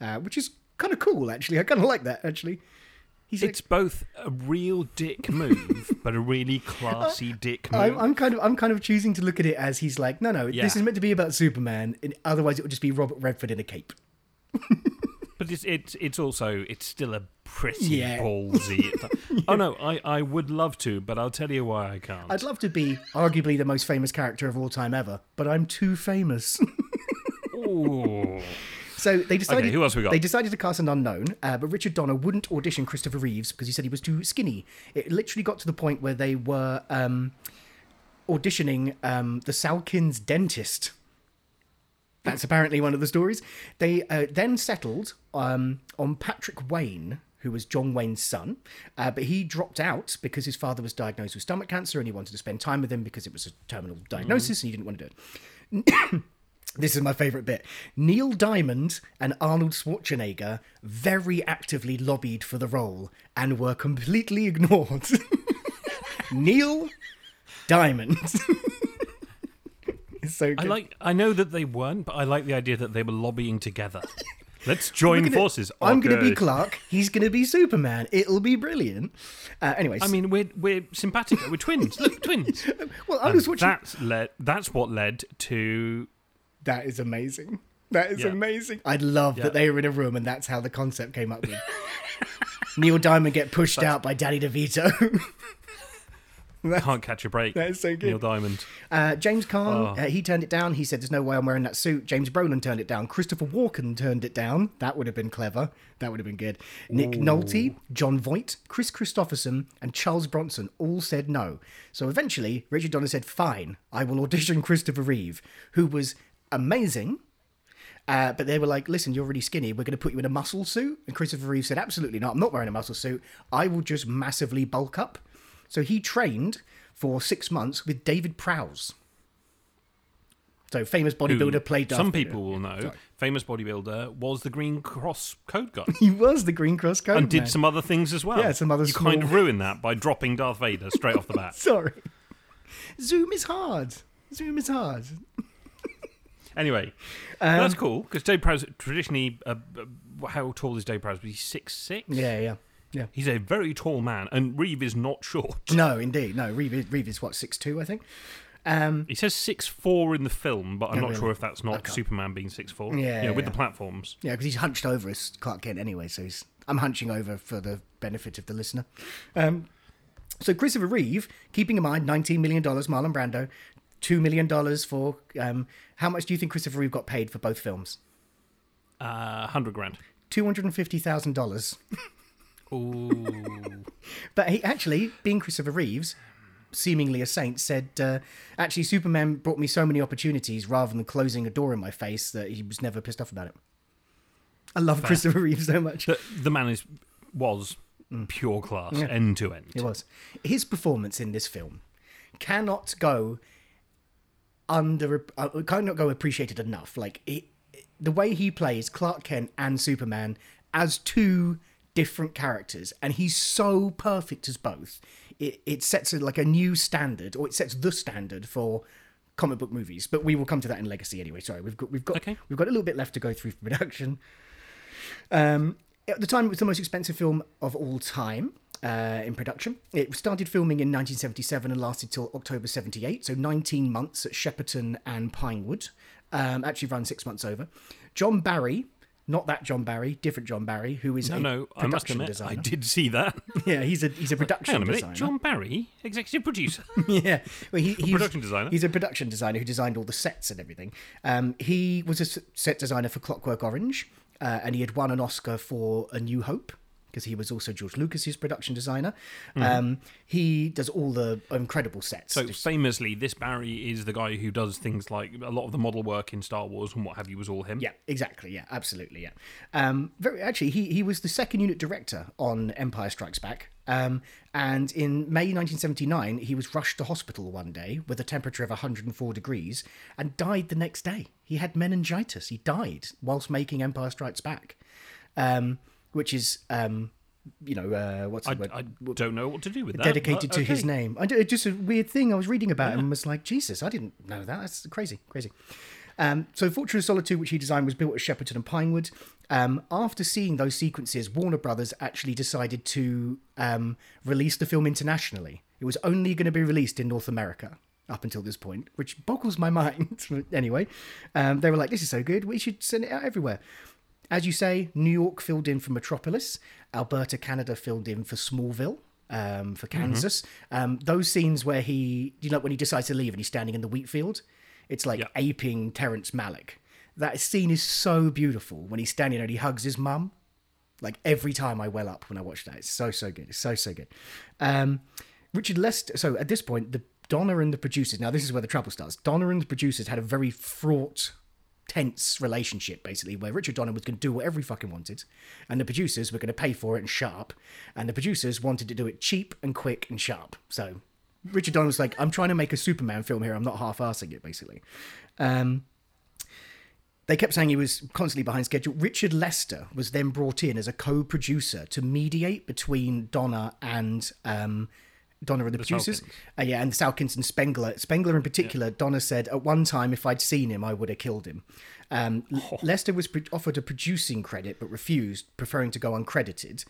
uh, which is kind of cool, actually. I kind of like that, actually. He's It's both a real dick move, but a really classy dick move. I'm, I'm kind of I'm kind of choosing to look at it as he's like, no, no, Yeah. this is meant to be about Superman. And otherwise, it would just be Robert Redford in a cape. But it's it's it's also it's still a pretty Yeah. ballsy. Oh no, I, I would love to, but I'll tell you why I can't. I'd love to be arguably the most famous character of all time ever, but I'm too famous. Ooh. So they decided. Okay, who else we got? They decided to cast an unknown, uh, but Richard Donner wouldn't audition Christopher Reeves because he said he was too skinny. It literally got to the point where they were um, auditioning um, the Salkinds dentist. That's apparently one of the stories. They uh, then settled um, on Patrick Wayne, who was John Wayne's son, uh, but he dropped out because his father was diagnosed with stomach cancer and he wanted to spend time with him because it was a terminal diagnosis and he didn't want to do it. This is my favourite bit. Neil Diamond and Arnold Schwarzenegger very actively lobbied for the role and were completely ignored. Neil Diamond. it's so good. I like. I know that they weren't, but I like the idea that they were lobbying together. Let's join it. forces. I'm going to be Clark. He's going to be Superman. It'll be brilliant. Uh, anyways, I mean, we're we're simpatico. We're twins. Look, twins. well, Arnold And Schwarzenegger. that's led. That's what led to. That is amazing. That is Yeah. amazing. I'd love Yeah. that they were in a room and that's how the concept came up with. Neil Diamond get pushed out by Danny DeVito. Can't catch a break. That is so good. Neil Diamond. Uh, James Caan, Oh. uh, he turned it down. He said, "There's no way I'm wearing that suit." James Brolin turned it down. Christopher Walken turned it down. That would have been clever. That would have been good. Nick Nolte, Jon Voight, Kris Kristofferson, and Charles Bronson all said no. So eventually, Richard Donner said, "Fine, I will audition Christopher Reeve, who was amazing." Uh, but they were like, listen, you're really skinny. We're going to put you in a muscle suit. And Christopher Reeve said, absolutely not. I'm not wearing a muscle suit. I will just massively bulk up. So he trained for six months with David Prowse. So famous Who bodybuilder played Darth Some Vader. people will know. Sorry. Famous bodybuilder was the Green Cross code guy. He was the Green Cross Code and did man. some other things as well. Yeah, some other You kind of small- ruined that by dropping Darth Vader straight off the bat. Sorry. Zoom is hard. Zoom is hard. Anyway, Um, that's cool because Dave Prowse traditionally, uh, uh, how tall is Dave Prowse? He's six six. Yeah, yeah, yeah. He's a very tall man, and Reeve is not short. No, indeed. No, Reeve, is- Reeve is what, six two, I think? Um, He says six four in the film, but I'm Oh, not really? sure if that's not Okay. Superman being six four. Yeah, you know, with yeah. the platforms. Yeah, because he's hunched over as Clark Kent anyway, so he's I'm hunching over for the benefit of the listener. Um, so Christopher Reeve, keeping in mind $19 million Marlon Brando, $2 million for um, how much do you think Christopher Reeve got paid for both films? Uh, hundred grand. $250,000. Ooh. But he actually, being Christopher Reeves, seemingly a saint, said, uh, actually, Superman brought me so many opportunities rather than closing a door in my face that he was never pissed off about it. I love Christopher Reeve so much. the, the man is was pure class, Mm. Yeah. end to end. It was. His performance in this film cannot go under uh, cannot go appreciated enough. Like it, the way he plays Clark Kent and Superman as two different characters, and he's so perfect as both. It it sets a, like a new standard, or it sets the standard for comic book movies. But we will come to that in Legacy anyway. Sorry, we've got we've got Okay. we've got a little bit left to go through for production. Um, at the time, it was the most expensive film of all time uh, in production. It started filming in 1977 and lasted till October 78, so 19 months at Shepperton and Pinewood. Um, actually, ran six months over. John Barry not that John Barry, different John Barry, who is No, a no, I must production admit, designer. I did see that. Yeah, he's a he's a production Hang on a minute, designer. John Barry, executive producer. yeah, well, he, he's, production designer? He's a production designer who designed all the sets and everything. Um, he was a set designer for Clockwork Orange, uh, and he had won an Oscar for A New Hope because he was also George Lucas's production designer. Um, he does all the incredible sets. So famously, this Barry is the guy who does things like a lot of the model work in Star Wars and what have you was all him. Yeah, exactly. Yeah, absolutely. Yeah. Um, very actually, he he was the second unit director on Empire Strikes Back. Um, and in May 1979, he was rushed to hospital one day with a temperature of 104 degrees and died the next day. He had meningitis. He died whilst making Empire Strikes Back, um, which is, um, you know, uh, what's the I, word? I don't know what to do with that. dedicated to his okay. name. I, just a weird thing I was reading about him and was like, Jesus, I didn't know that. That's crazy, crazy. Um, so Fortress of Solitude, which he designed, was built at Shepperton and Pinewood. Um, after seeing those sequences, Warner Brothers actually decided to um, release the film internationally. It was only going to be released in North America up until this point, which boggles my mind. anyway, um, they were like, "This is so good, we should send it out everywhere." As you say, New York filled in for Metropolis, Alberta, Canada filled in for Smallville, um, for Kansas. Um, those scenes where he, you know, when he decides to leave and he's standing in the wheat field, it's like Yeah. aping Terrence Malick. That scene is so beautiful when he's standing there and he hugs his mum. Like every time I well up when I watch that, it's so so good. It's so so good. Um, Richard Lester. So at this point, the Donner and the producers. Now this is where the trouble starts. Donner and the producers had a very fraught tense relationship, basically, where Richard Donner was going to do whatever he fucking wanted, and the producers were going to pay for it and sharp, and the producers wanted to do it cheap and quick and sharp. So Richard Donner was like, "I'm trying to make a Superman film here. I'm not half-assing it, basically." Um, they kept saying he was constantly behind schedule. Richard Lester was then brought in as a co-producer to mediate between Donner and um, Donner and the, producers. Uh, yeah, and Salkinds and Spengler. Spengler in particular, Donner said at one time, if I'd seen him, I would have killed him. Um, L- Lester was pro- offered a producing credit but refused, preferring to go uncredited.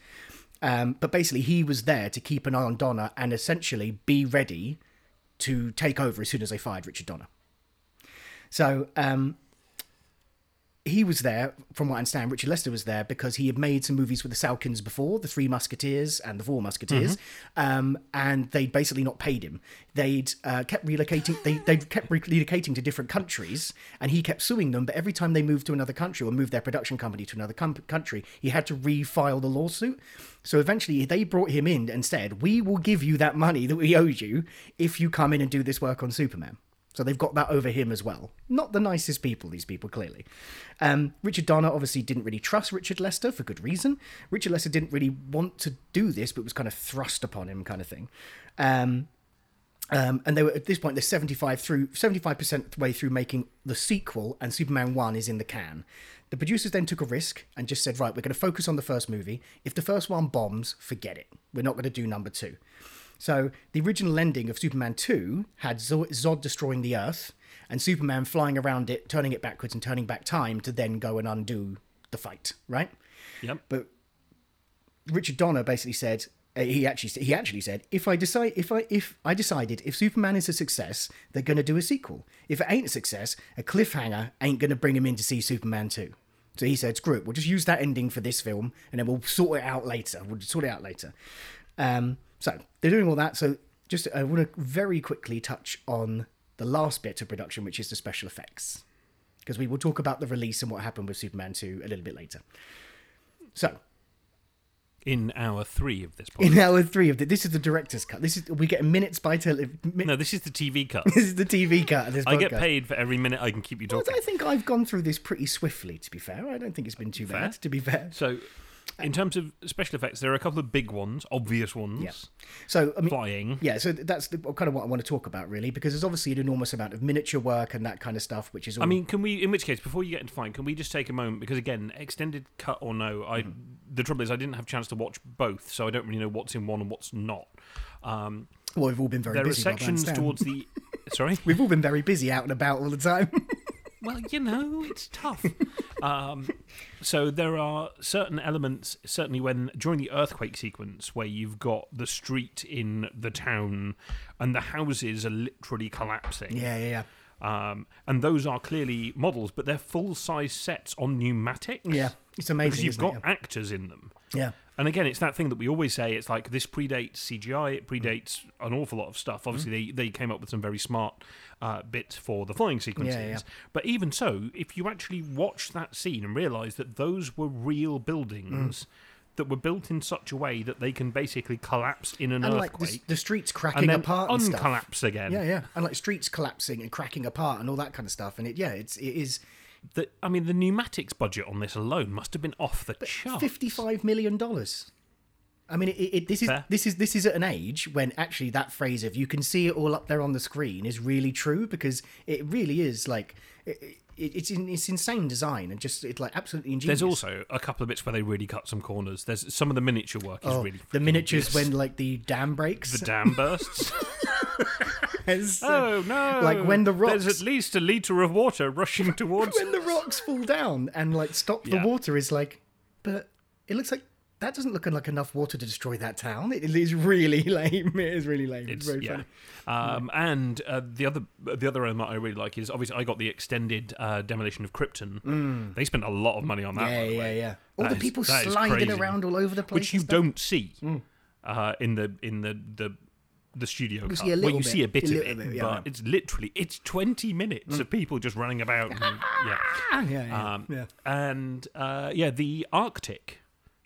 Um, but basically, he was there to keep an eye on Donner and essentially be ready to take over as soon as they fired Richard Donner. So um, he was there, from what I understand, Richard Lester was there because he had made some movies with the Salkinds before, The Three Musketeers and The Four Musketeers, um, and they'd basically not paid him. They'd uh, kept relocating. They they kept relocating to different countries, and he kept suing them. But every time they moved to another country or moved their production company to another com- country, he had to refile the lawsuit. So eventually, they brought him in and said, "We will give you that money that we owed you if you come in and do this work on Superman." So they've got that over him as well. Not the nicest people, these people, clearly. Um, Richard Donner obviously didn't really trust Richard Lester for good reason. Richard Lester didn't really want to do this, but was kind of thrust upon him, kind of thing. Um, um, and they were at this point they're 75 through 75% way through making the sequel and superman 1 is in the can the producers then took a risk and just said right we're going to focus on the first movie if the first one bombs forget it we're not going to do number two so the original ending of superman 2 had zod destroying the earth and superman flying around it turning it backwards and turning back time to then go and undo the fight right Yep. but Richard Donner basically said uh, he actually he actually said if I decide if I if I decided if Superman is a success, they're going to do a sequel. If it ain't a success, a cliffhanger ain't going to bring him in to see Superman two. So he said, "Screw it, we'll just use that ending for this film, and then we'll sort it out later. We'll sort it out later." Um, so they're doing all that. So just I want to very quickly touch on the last bit of production, which is the special effects, because we will talk about the release and what happened with Superman two a little bit later. So In hour three of this podcast. in hour three of the, this is the director's cut. This is we get minutes by tele. Mi- no, this is the TV cut. This is the TV cut. I get paid for every minute I can keep you Well, talking. I think I've gone through this pretty swiftly. To be fair, I don't think it's been too Fair. bad. To be fair, So, in terms of special effects, there are a couple of big ones, obvious ones. Yeah. so I mean, Flying. yeah. So that's the, kind of what I want to talk about, really, because there's obviously an enormous amount of miniature work and that kind of stuff, which is. All, I mean, can we? In which case, before you get into flying, can we just take a moment because again, extended cut or no, I Mm-hmm. the trouble is I didn't have a chance to watch both, so I don't really know what's in one and what's not. Um, well, we've all been very there are busy. Rob, I sections towards the. Sorry. We've all been very busy out and about all the time. Well, you know, it's tough. um, so there are certain elements, certainly when during the earthquake sequence, where you've got the street in the town and the houses are literally collapsing. yeah, yeah, yeah. Um, and those are clearly models, but they're full size sets on pneumatics. Yeah, It's amazing. because you've got it? actors in them. yeah. And again, it's that thing that we always say. It's like this predates CGI. It mm. predates an awful lot of stuff. Mm. Obviously, they, they came up with some very smart uh, bits for the flying sequences. yeah. But even so, if you actually watch that scene and realise that those were real buildings mm. that were built in such a way that they can basically collapse in an And like earthquake the, the streets cracking and then apart and stuff. uncollapse again. Yeah, yeah, and like streets collapsing and cracking apart and all that kind of stuff. And it, yeah, it's it is The, I mean, the pneumatics budget on this alone must have been off the charts. fifty-five million dollars. I mean, it, it, this is Fair. this is this is at an age when actually that phrase of "you can see it all up there on the screen" is really true because it really is like it, it, it's in, it's insane design and just it's like absolutely ingenious. There's also a couple of bits where they really cut some corners. There's some of the miniature work is Oh, really the miniatures obvious. when like the dam breaks. the dam bursts. Oh no! Like when the rocks. There's at least a liter of water rushing towards. when the rocks fall down and like stop the Yeah. water is like, but it looks like that doesn't look like enough water to destroy that town. It is really lame. It is really lame. It's, It's, very yeah. funny. Um, and uh, the other the other element I really like is obviously I got the extended uh, demolition of Krypton. They spent a lot of money on that. Mm. Yeah, yeah, yeah. All That the is- people sliding around all over the place, which you. Mm. don't see uh, in the in the the the studio cut. see a well, you bit, see a bit a of it, bit, yeah, but it's literally it's twenty minutes of people just running about. And, yeah, Ah, yeah, yeah, um, yeah. and uh, yeah, the Arctic.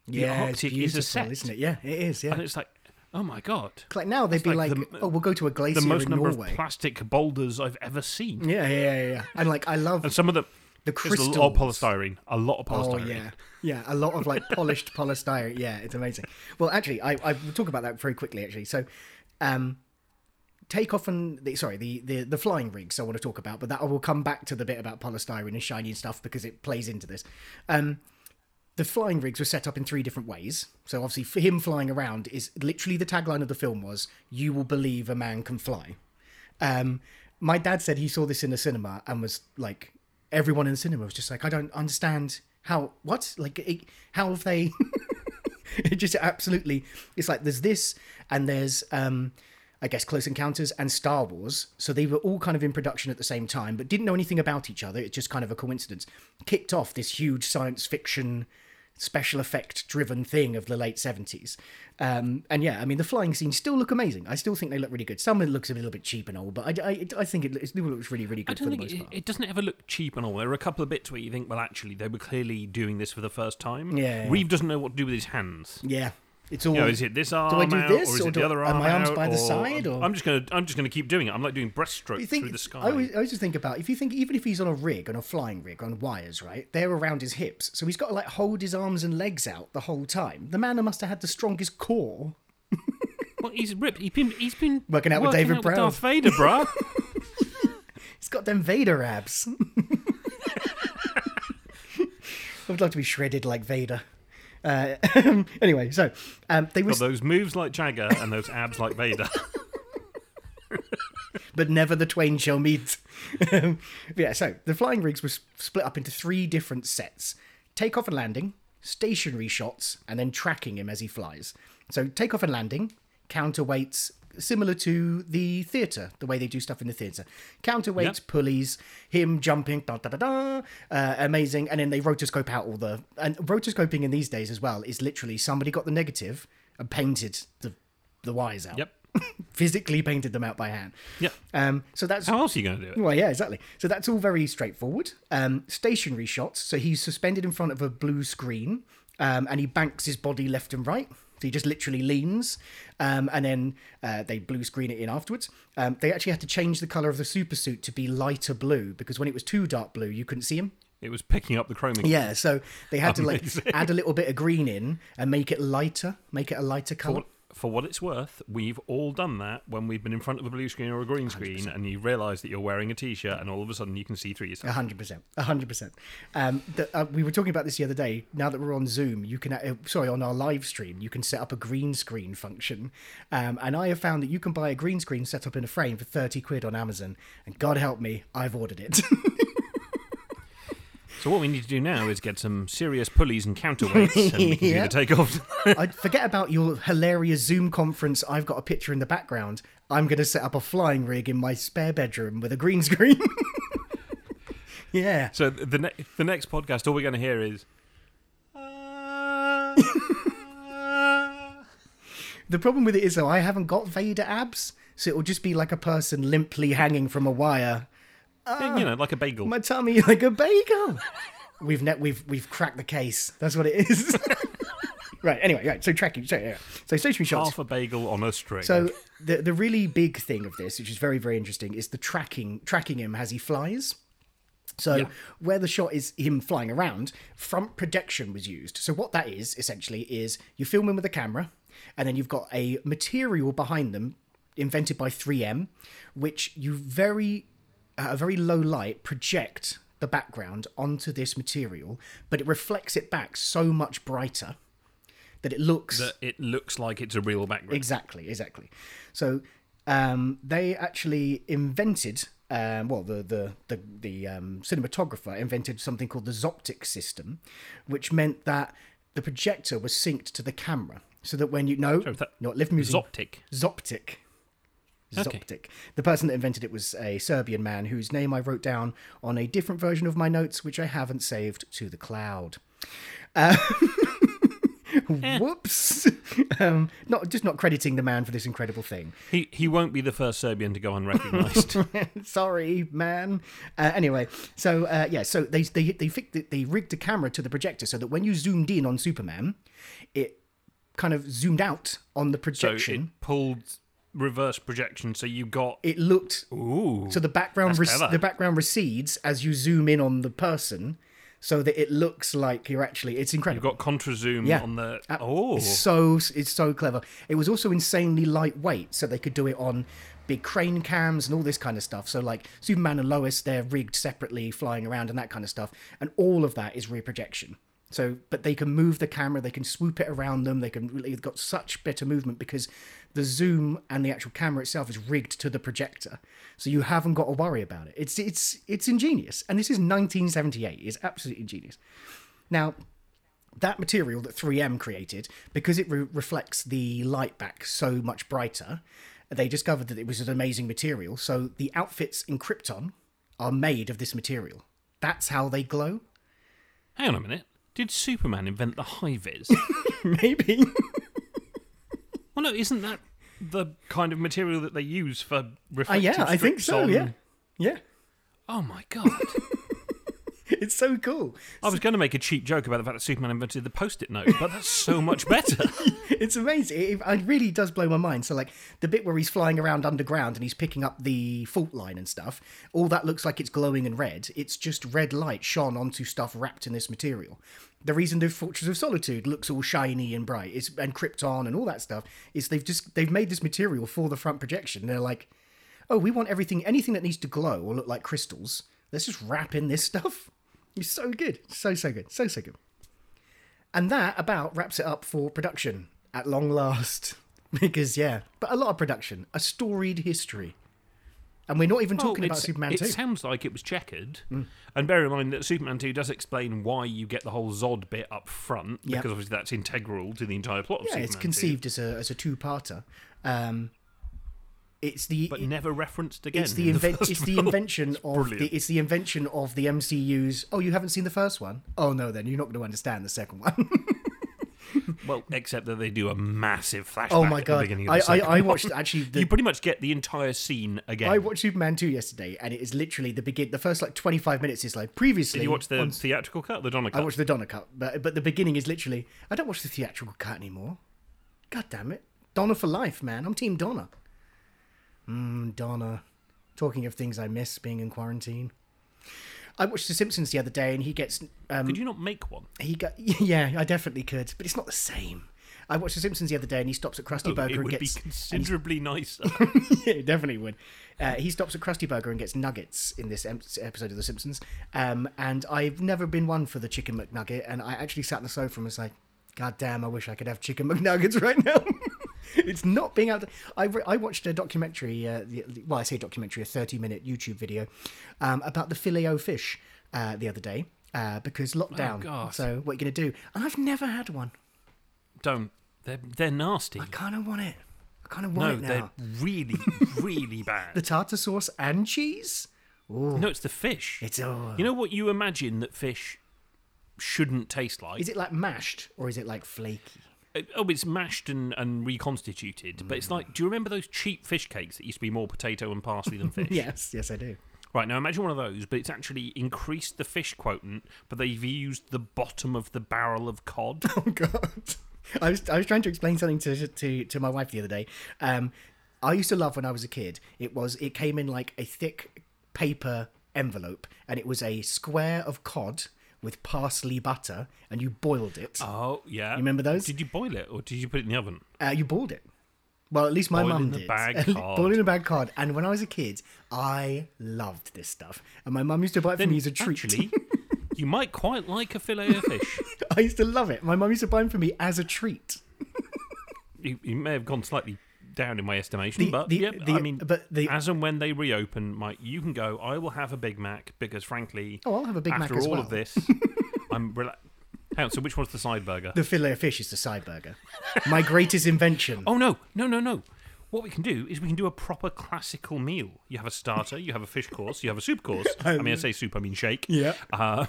The Yeah, it's Arctic is a set, isn't it? Yeah, it is. Yeah. and it's like, oh my god, Like now they'd It's be like like, the- "Oh, we'll go to a glacier the most in number Norway." of plastic boulders I've ever seen. yeah, yeah, yeah, yeah. And like I love And some of the the there's a lot of polystyrene, a lot of Oh polystyrene. yeah, yeah, a lot of like polished polystyrene. Yeah, it's amazing. Well, actually, I I will talk about that very quickly. Actually, so, um, take off and the, sorry the, the the flying rigs I want to talk about, but that I will come back to the bit about polystyrene and shiny and stuff because it plays into this. Um, the flying rigs were set up in three different ways. So obviously, for him flying around is literally the tagline of the film was "You will believe a man can fly." Um, my dad said he saw this in the cinema and was like, everyone in the cinema was just like, I don't understand how what like it, how have they? it just absolutely. It's like there's this and there's um, I guess Close Encounters and Star Wars. So they were all kind of in production at the same time, but didn't know anything about each other. It's just kind of a coincidence. Kicked off this huge science fiction special effect driven thing of the late 70s. Um, and yeah, I mean, the flying scenes still look amazing. I still think they look really good. Some of it looks a little bit cheap and all, but I, I, I think it, it still looks really, really good for don't the think most it, part. it doesn't ever look cheap and all. There are a couple of bits where you think, well, actually, they were clearly doing this for the first time. Yeah. Reeve doesn't know what to do with his hands. yeah, it's all. You know, is it this arm do I do out, this, or is or it do- the other arm? are my arms out, by the side, or- I'm just gonna, I'm just gonna keep doing it. I'm like doing breaststroke through the sky. I always, I always just think about if you think even if he's on a rig, on a flying rig, on wires, right? They're around his hips, so he's got to like hold his arms and legs out the whole time. The man must have had the strongest core. well, he's ripped. He's been, he's been Working out with David out Brown. Darth Vader, bruh. He's got them Vader abs. I would like to be shredded like Vader. Uh, anyway, so um, they were, Got those moves like Jagger and those abs like Vader. but never the twain shall meet. Yeah, so the flying rigs were split up into three different sets: takeoff and landing, stationary shots, and then tracking him as he flies. So takeoff and landing, counterweights, similar to the theatre, the way they do stuff in the theatre. Counterweights, Yep. pulleys, him jumping, da da da da, uh, amazing. And then they rotoscope out all the and rotoscoping in these days as well is literally somebody got the negative and painted the the wires out. Yep. Physically painted them out by hand. Yeah. Um, so that's How else are you going to do it? well, yeah, exactly. So that's all very straightforward. Um, stationary shots. So he's suspended in front of a blue screen, um, and he banks his body left and right. So he just literally leans, um, and then uh, they blue screen it in afterwards. Um, they actually had to change the color of the super suit to be lighter blue because when it was too dark blue, you couldn't see him. It was picking up the chroming. Yeah, so they had to like add a little bit of green in and make it lighter, make it a lighter color. For, what it's worth, we've all done that when we've been in front of a blue screen or a green screen, and you realise that you're wearing a t-shirt, and all of a sudden you can see through yourself. Hundred percent, hundred percent. Um, the- uh, we were talking about this the other day. Now that we're on Zoom, you can uh, sorry on our live stream, you can set up a green screen function, um, and I have found that you can buy a green screen set up in a frame for thirty quid on Amazon. And God help me, I've ordered it. So what we need to do now is get some serious pulleys and counterweights, and we can Yeah. do the takeoff. I forget about your hilarious Zoom conference. I've got a picture in the background. I'm going to set up a flying rig in my spare bedroom with a green screen. yeah. so the ne- the next podcast, all we're going to hear is The problem with it is though, I haven't got Vader abs, so it will just be like a person limply hanging from a wire. Uh, you know, like a bagel. My tummy like a bagel. we've ne- we've we've cracked the case. That's what it is. right. Anyway, right. So tracking. So yeah. So stationary shots. Half a bagel on a string. So the the really big thing of this, which is very very interesting, is the tracking tracking him as he flies. So Yeah. where the shot is him flying around, front projection was used. So what that is essentially is you film him with a camera, and then you've got a material behind them invented by 3M, which you very at a very low light project the background onto this material, but it reflects it back so much brighter that it looks that it looks like it's a real background. Exactly, exactly. So um, they actually invented, um, well, the the the, the um, cinematographer invented something called the Zoptic system, which meant that the projector was synced to the camera, so that when you no, that- not live music, Zoptic. Zoptic. Okay. Zoptic. The person that invented it was a Serbian man whose name I wrote down on a different version of my notes, which I haven't saved to the cloud. Uh, whoops! um, not just not crediting the man for this incredible thing. He he won't be the first Serbian to go unrecognised. Sorry, man. Uh, anyway, so uh, yeah, so they they they fixed they rigged a camera to the projector so that when you zoomed in on Superman, it kind of zoomed out on the so projection. it pulled reverse projection, so you got it looked ooh. so the background rec- the background recedes as you zoom in on the person so that it looks like you're actually it's incredible. You've got contra zoom Yeah. on the oh it's so it's so clever it was also insanely lightweight so they could do it on big crane cams and all this kind of stuff so like superman and lois they're rigged separately flying around and that kind of stuff and all of that is reprojection. projection so but they can move the camera they can swoop it around them they can they've got such better movement because the zoom and the actual camera itself is rigged to the projector so you haven't got to worry about it it's it's it's ingenious and this is 1978 it's absolutely ingenious now that material that 3M created, because it re- reflects the light back so much brighter, they discovered that it was an amazing material. So the outfits in Krypton are made of this material. That's how they glow. hang on a minute did superman invent the high vis Maybe. well no isn't that the kind of material that they use for uh, reflective yeah, I think so. on- Yeah. Yeah. oh my god It's so cool. i was going to make a cheap joke about the fact that superman invented the post-it note but that's so much better It's amazing. It, it really does blow my mind. So, like, the bit where he's flying around underground and he's picking up the fault line and stuff, all that looks like it's glowing and red. It's just red light shone onto stuff wrapped in this material. The reason the Fortress of Solitude looks all shiny and bright is, and Krypton and all that stuff is they've just they've made this material for the front projection. They're like, oh, we want everything, anything that needs to glow or look like crystals. Let's just wrap in this stuff. It's so good, so so good, so so good. And that about wraps it up for production at long last. Because, yeah, but a lot of production, a storied history. And we're not even Well, talking about Superman it 2. sounds like it was checkered. And bear in mind that Superman 2 does explain why you get the whole Zod bit up front, Yeah. because obviously that's integral to the entire plot of yeah, Superman it's 2, conceived as a, as a two parter. Um, it's the. but never referenced again. it's the, in the inven- first it's the invention It's of the, it's the invention of the MCU's oh you haven't seen the first one oh no then you're not going to understand the second one Well, except that they do a massive flashback oh my at the god beginning of I, the I, I watched actually the, You pretty much get the entire scene again. I watched Superman 2 yesterday and it is literally the begin the first like 25 minutes is like previously Did you watch the on theatrical cut, the Donner cut? I watched the Donner cut, but but the beginning is literally I don't watch the theatrical cut anymore. God damn it, Donner for life, man. I'm Team Donner. Mmm, Donna. Talking of things I miss being in quarantine. I watched The Simpsons the other day, and he gets um, Could you not make one? he got yeah, I definitely could, but it's not the same. I watched The Simpsons the other day, and he stops at Krusty Oh, Burger it and would be gets considerably nicer. yeah, it definitely would. Uh, he stops at Krusty Burger and gets nuggets in this em- episode of The Simpsons. Um, and I've never been one for the chicken McNugget. And I actually sat on the sofa and was like, God damn, I wish I could have chicken McNuggets right now. it's not being out. I, re- I watched a documentary, uh, the, well, I say documentary, a 30 minute YouTube video um, about the Filet-O-Fish uh, the other day. Uh, because lockdown. God. so what are you going to do? And I've never had one. Don't. They're, they're nasty. I kind of want it. I kind of No, want it now. they're really, really bad. The tartar sauce and cheese? Ooh. No, it's the fish. It's oh, You know what you imagine that fish shouldn't taste like. Is it like mashed or is it like flaky? Uh, Oh, it's mashed and, and reconstituted. But it's like, do you remember those cheap fish cakes that used to be more potato and parsley than fish? Yes, yes, I do. Right, now imagine one of those, but it's actually increased the fish quotient, but they've used the bottom of the barrel of cod. Oh God. I was I was trying to explain something to to to my wife the other day. Um, I used to love when I was a kid. It was it came in like a thick paper envelope, and it was a square of cod with parsley butter, and you boiled it. oh, yeah. You remember those? Did you boil it or did you put it in the oven? Uh, you boiled it. Well, at least my mum did. bag in a bag card. And when I was a kid, I loved this stuff, and my mum used to buy it for me as a treat. Actually, you might quite like a fillet of fish. I used to love it. My mum used to buy them for me as a treat. you, you may have gone slightly down in my estimation, The- but the- yep, the- I mean, but the- as and when they reopen, Mike, you can go. I will have a Big Mac because, frankly, Oh, I'll have a Big Mac after all well. of this, I'm. Rela- Hang on, so which one's the side burger? The fillet of fish is the side burger. My greatest invention. Oh no, no, no, no. What we can do is we can do a proper classical meal. You have a starter, you have a fish course, you have a soup course. I mean, I say soup, I mean shake. Yeah. Uh,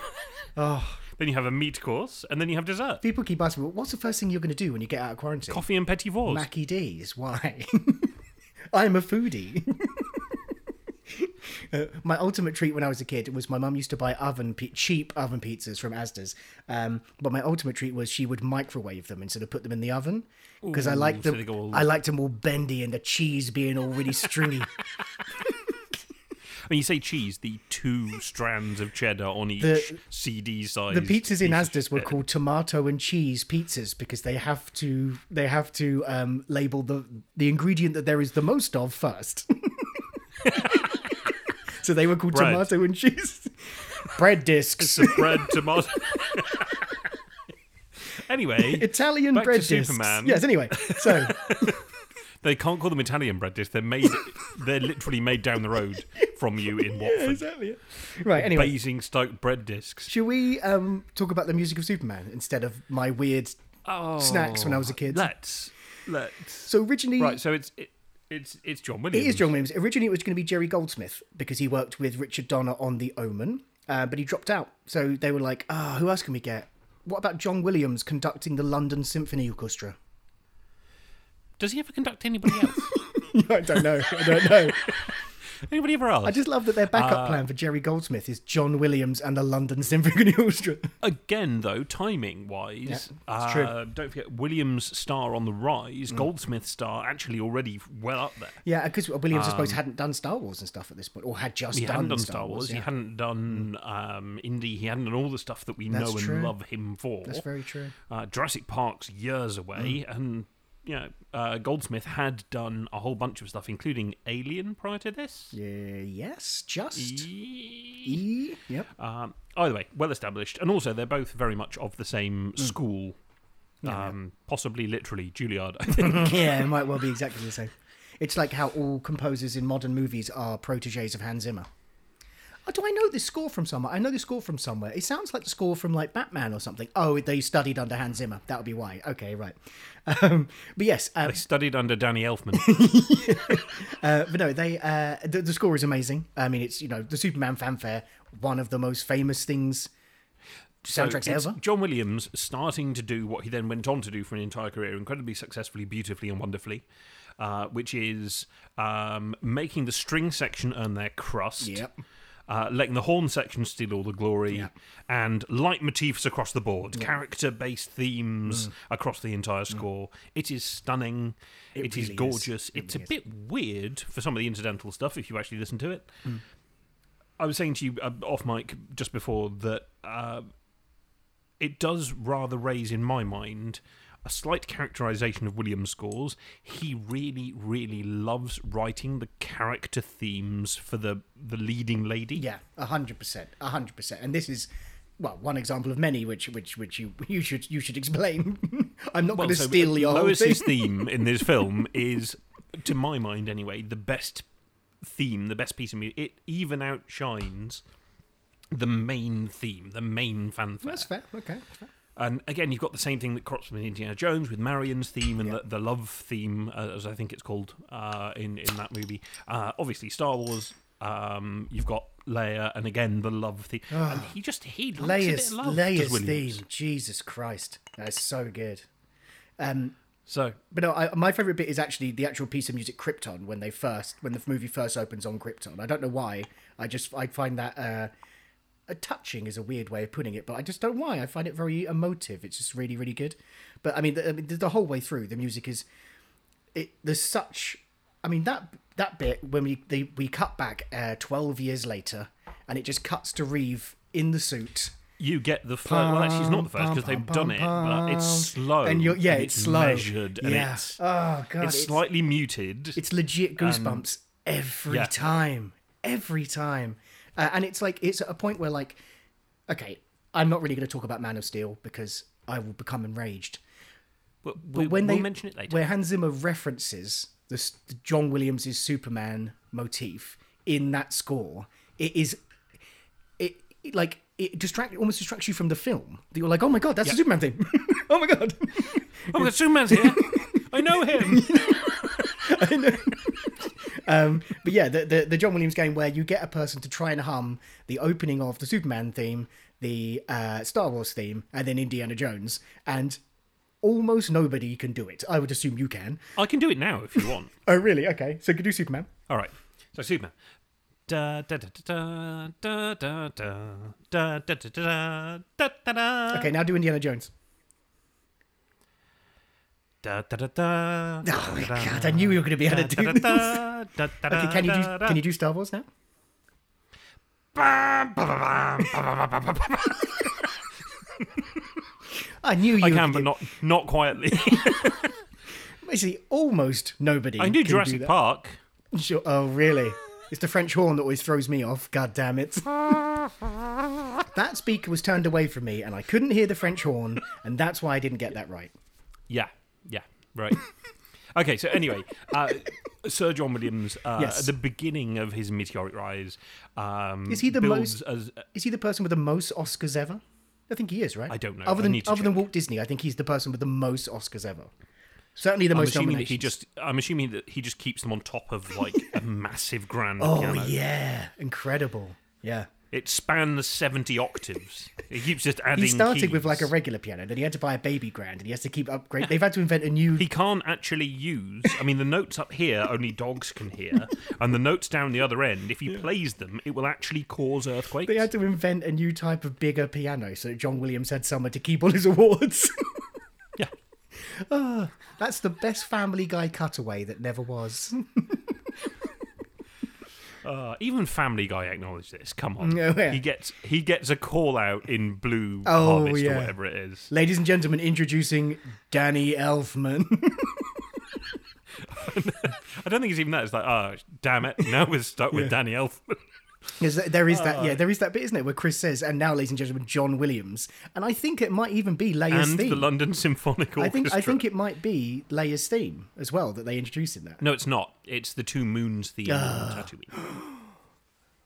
Oh, then you have a meat course, and then you have dessert. people keep asking me, what's the first thing you're going to do when you get out of quarantine? Coffee and petit fours. Mackie D's. Why? I'm a foodie. Uh, my ultimate treat when I was a kid was my mum used to buy oven pi- cheap oven pizzas from Asda's, um, but my ultimate treat was she would microwave them instead of put them in the oven because I liked them. go all- I liked them all bendy and the cheese being all really stringy. When you say cheese, the two strands of cheddar on each The- CD size. the pizzas in Asda's were called tomato and cheese pizzas because they have to they have to um, label the the ingredient that there is the most of first. so they were called Bread. tomato and cheese bread discs. Bread tomato. anyway, Italian bread discs. Superman. Yes. Anyway, so they can't call them Italian bread discs. They're made. they're literally made down the road from you in Watford. exactly. Right. Anyway, Basingstoke bread discs. should we um, talk about the music of Superman instead of my weird? Oh, Snacks when I was a kid. Let's let's. So originally, Right, so it's it, it's it's John Williams. is John Williams. Originally, it was going to be Jerry Goldsmith because he worked with Richard Donner on The Omen, uh, but he dropped out. So they were like, "Ah, who else can we get? What about John Williams conducting the London Symphony Orchestra?" Does he ever conduct anybody else? I don't know. I don't know. anybody ever else? I just love that their backup plan for Jerry Goldsmith is John Williams and the London Symphony Orchestra. Again, though, timing wise, Yeah, it's true. uh, don't forget Williams' star on the rise, Goldsmith's star actually already well up there. yeah, because Williams, I suppose, hadn't done Star Wars and stuff at this point, or had just Um, He done, hadn't done Star Wars. He yeah. Mm. hadn't done um, indie. He hadn't done all the stuff that we That's know and true. love him for. That's very true. Uh, Jurassic Park's years away, Mm. and you know, uh, Goldsmith had done a whole bunch of stuff, including Alien prior to this. Yeah, yes, just. E- E. Yep. Um, either way, well established, and also they're both very much of the same Mm. school. Um, possibly literally Juilliard. I think. yeah, it might well be exactly the same. It's like how all composers in modern movies are proteges of Hans Zimmer. Oh, do I know this score from somewhere? I know this score from somewhere. It sounds like the score from like Batman or something. Oh, they studied under Hans Zimmer. That would be why. Okay, right. Um, but yes, um, they studied under Danny Elfman. uh, but no, they uh, the, the score is amazing. I mean, it's you know the Superman fanfare, one of the most famous things So soundtracks it's ever. John Williams starting to do what he then went on to do for an entire career, incredibly successfully, beautifully, and wonderfully, uh, which is um, making the string section earn their crust. Yep. Uh, letting the horn section steal all the glory, Yep. and leitmotifs across the board, character-based themes across the entire score. It is stunning. It it really is is. gorgeous. It it's really a bit weird for some of the incidental stuff if you actually listen to it. I was saying to you uh, off mic just before that uh, it does rather raise in my mind a slight characterization of Williams' scores. He really, really loves writing the character themes for the the leading lady. Yeah, a hundred percent, a hundred percent. And this is well one example of many, which which which you you should you should explain. I'm not Well, going to so steal your whole thing. Lois's theme in this film is, to my mind anyway, the best theme, the best piece of music. It even outshines the main theme, the main fanfare. That's fair. Okay. fair. And again, you've got the same thing that crops from Indiana Jones with Marion's theme and Yeah. the, the love theme, uh, as I think it's called uh, in in that movie. Uh, obviously, Star Wars. Um, you've got Leia, and again the love theme. and he just he likes Leia's, a bit of love. Leia's theme. Jesus Christ. That's so good. Um, So But no, I, my favorite bit is actually the actual piece of music Krypton when they first when the movie first opens on Krypton. I don't know why. I just I find that uh, a touching is a weird way of putting it, but I just don't why. I find it very emotive. It's just really really good. But I mean, the, I mean, the, whole way through, the music is it. There's such. I mean that that bit when we they, we cut back uh, twelve years later, and it just cuts to Reeve in the suit. you get the first. Well, actually, it's not the first because they've done it, but it's slow and you're yeah, it's, slow, measured, and yeah. it's oh god, it's slightly muted. it's legit goosebumps every yeah. time, every time, uh, and it's like it's at a point where like, okay, I'm not really going to talk about Man of Steel because I will become enraged. But But we, when we'll they mention it later. where Hans Zimmer references the, the John Williams' Superman motif in that score, it is it, it like it distract it almost distracts you from the film. That You're like, oh my god, that's the Superman theme. oh my god. oh, my God, Superman's here. I know him. Um, but yeah, the, the, the John Williams game where you get a person to try and hum the opening of the Superman theme, the uh, Star Wars theme, and then Indiana Jones, and almost nobody can do it. I would assume you can. I can do it now if you want. oh, really? Okay. So could do Superman. All right. So Superman. Okay, now do Indiana Jones da da da da. Oh my god, I knew you were going to be able to do this. Okay, can you do can you do Star Wars now? I knew you. I can, but do- not not quietly. Basically, almost nobody. I can do can Jurassic that. Park. Sure. Oh, really? It's the French horn that always throws me off. God damn it. that speaker was turned away from me, and I couldn't hear the French horn, and that's why I didn't get that right. Yeah, right. okay, so anyway, uh, Sir John Williams, uh, Yes. at the beginning of his meteoric rise, um, Is he the builds most- As, Is he the person with the most Oscars ever? I think he is, right? I don't know. Other I than need to other than check. Walt Disney, I think he's the person with the most Oscars ever. Certainly the I'm most assuming that nominations. he just. I'm assuming that he just keeps them on top of like a massive grand Oh piano. yeah, incredible. Yeah. It spans seventy octaves. He keeps just adding. He started with like a regular piano, then he had to buy a baby grand, and he has to keep upgrading. They've had to invent a new. He can't actually use. I mean, the notes up here only dogs can hear, and the notes down the other end, if he plays them, it will actually cause earthquakes. They had to invent a new type of bigger piano so that John Williams had somewhere to keep all his awards. Yeah. Ah, that's the best Family Guy cutaway that never was. Uh, even Family Guy acknowledged this. Come on, Oh, yeah. he gets he gets a call out in Blue Oh, Harvest yeah. or whatever it is. Ladies and gentlemen, introducing Danny Elfman. I don't think it's even that. It's like, oh, damn it! Now we're stuck with Danny Elfman. Yes, there is that. Ah. Yeah, there is that bit, isn't it, where Chris says, "And now, ladies and gentlemen, John Williams." And I think it might even be Leia's and theme. the London Symphonic Orchestra. I think I think it might be Leia's theme as well that they introduce in that. No, it's not. It's the Two Moons theme Ah. on Tatooine.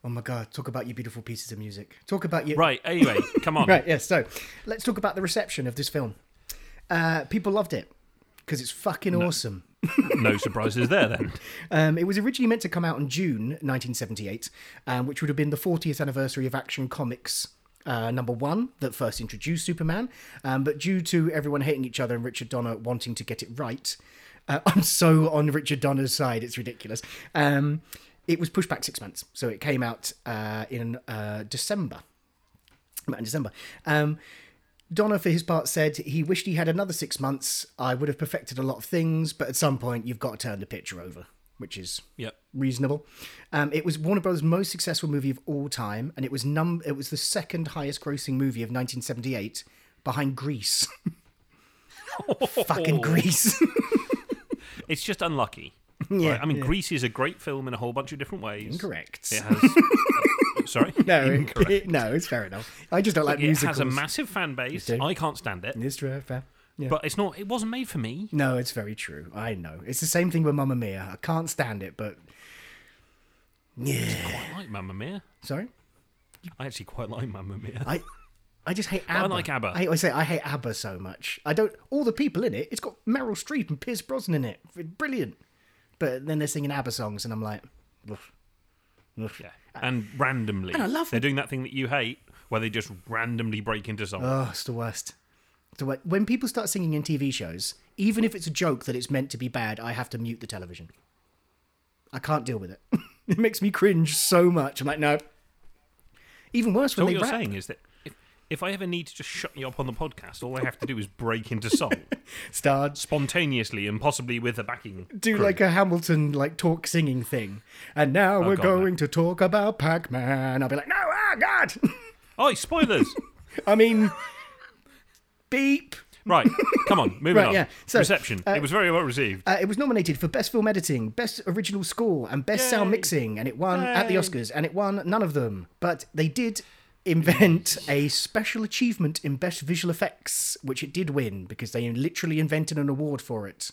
Oh my god! Talk about your beautiful pieces of music. Talk about your Right. Anyway, come on. Right, yes. So let's talk about the reception of this film. Uh, people loved it because it's fucking awesome. No surprises there then. Um, it was originally meant to come out in June 1978, um, which would have been the 40th anniversary of Action Comics. Uh, number one that first introduced Superman, um, but due to everyone hating each other and Richard Donner wanting to get it right, uh, I'm so on Richard Donner's side, it's ridiculous. Um, it was pushed back six months, so it came out uh, in uh, December. In December. Donner, for his part, said he wished he had another six months. I would have perfected a lot of things, but at some point, you've got to turn the picture over, which is Yep. reasonable. Um, it was Warner Bros.' most successful movie of all time, and it was num- It was the second highest grossing movie of 1978, behind Grease. Fucking Grease. It's just unlucky. Yeah, Right? I mean, yeah. Grease is a great film in a whole bunch of different ways. Incorrect. It has. sorry. no, it- no, it's fair enough. I just don't like music. It musicals. has a massive fan base. I can't stand it. It's true, fair. Yeah. But it's not. It wasn't made for me. No, it's very true. I know. It's the same thing with Mamma Mia. I can't stand it, but yeah. I like Mamma Mia. Sorry, I actually quite like Mamma Mia. I, I just hate I like ABBA. I, I say I hate ABBA so much. I don't. All the people in it. It's got Meryl Streep and Pierce Brosnan in it. Brilliant. But then they're singing ABBA songs, and I'm like, "Ugh, Ugh. Yeah, and randomly. And I love They're it. doing that thing that you hate, where they just randomly break into songs. Oh, it's the worst. It's the wor- When people start singing in TV shows, even if it's a joke that it's meant to be bad, I have to mute the television. I can't deal with it. it makes me cringe so much. I'm like, no. Even worse so when what they you're rap. saying is that if, I ever need to just shut you up on the podcast, all I have to do is break into song Start spontaneously and possibly with a backing. do crew. like a Hamilton like talk singing thing. And now we're Oh, God, no. going to talk about Pac-Man. I'll be like, no, ah, God. Oh, spoilers! I mean, beep. right, come on, moving Right, on. yeah. So, Reception. uh, it was very well received. Uh, it was nominated for Best Film Editing, Best Original Score, and Best Sound Mixing, and it won at the Oscars, and it won none of them. But they did invent a special achievement in Best Visual Effects, which it did win because they literally invented an award for it.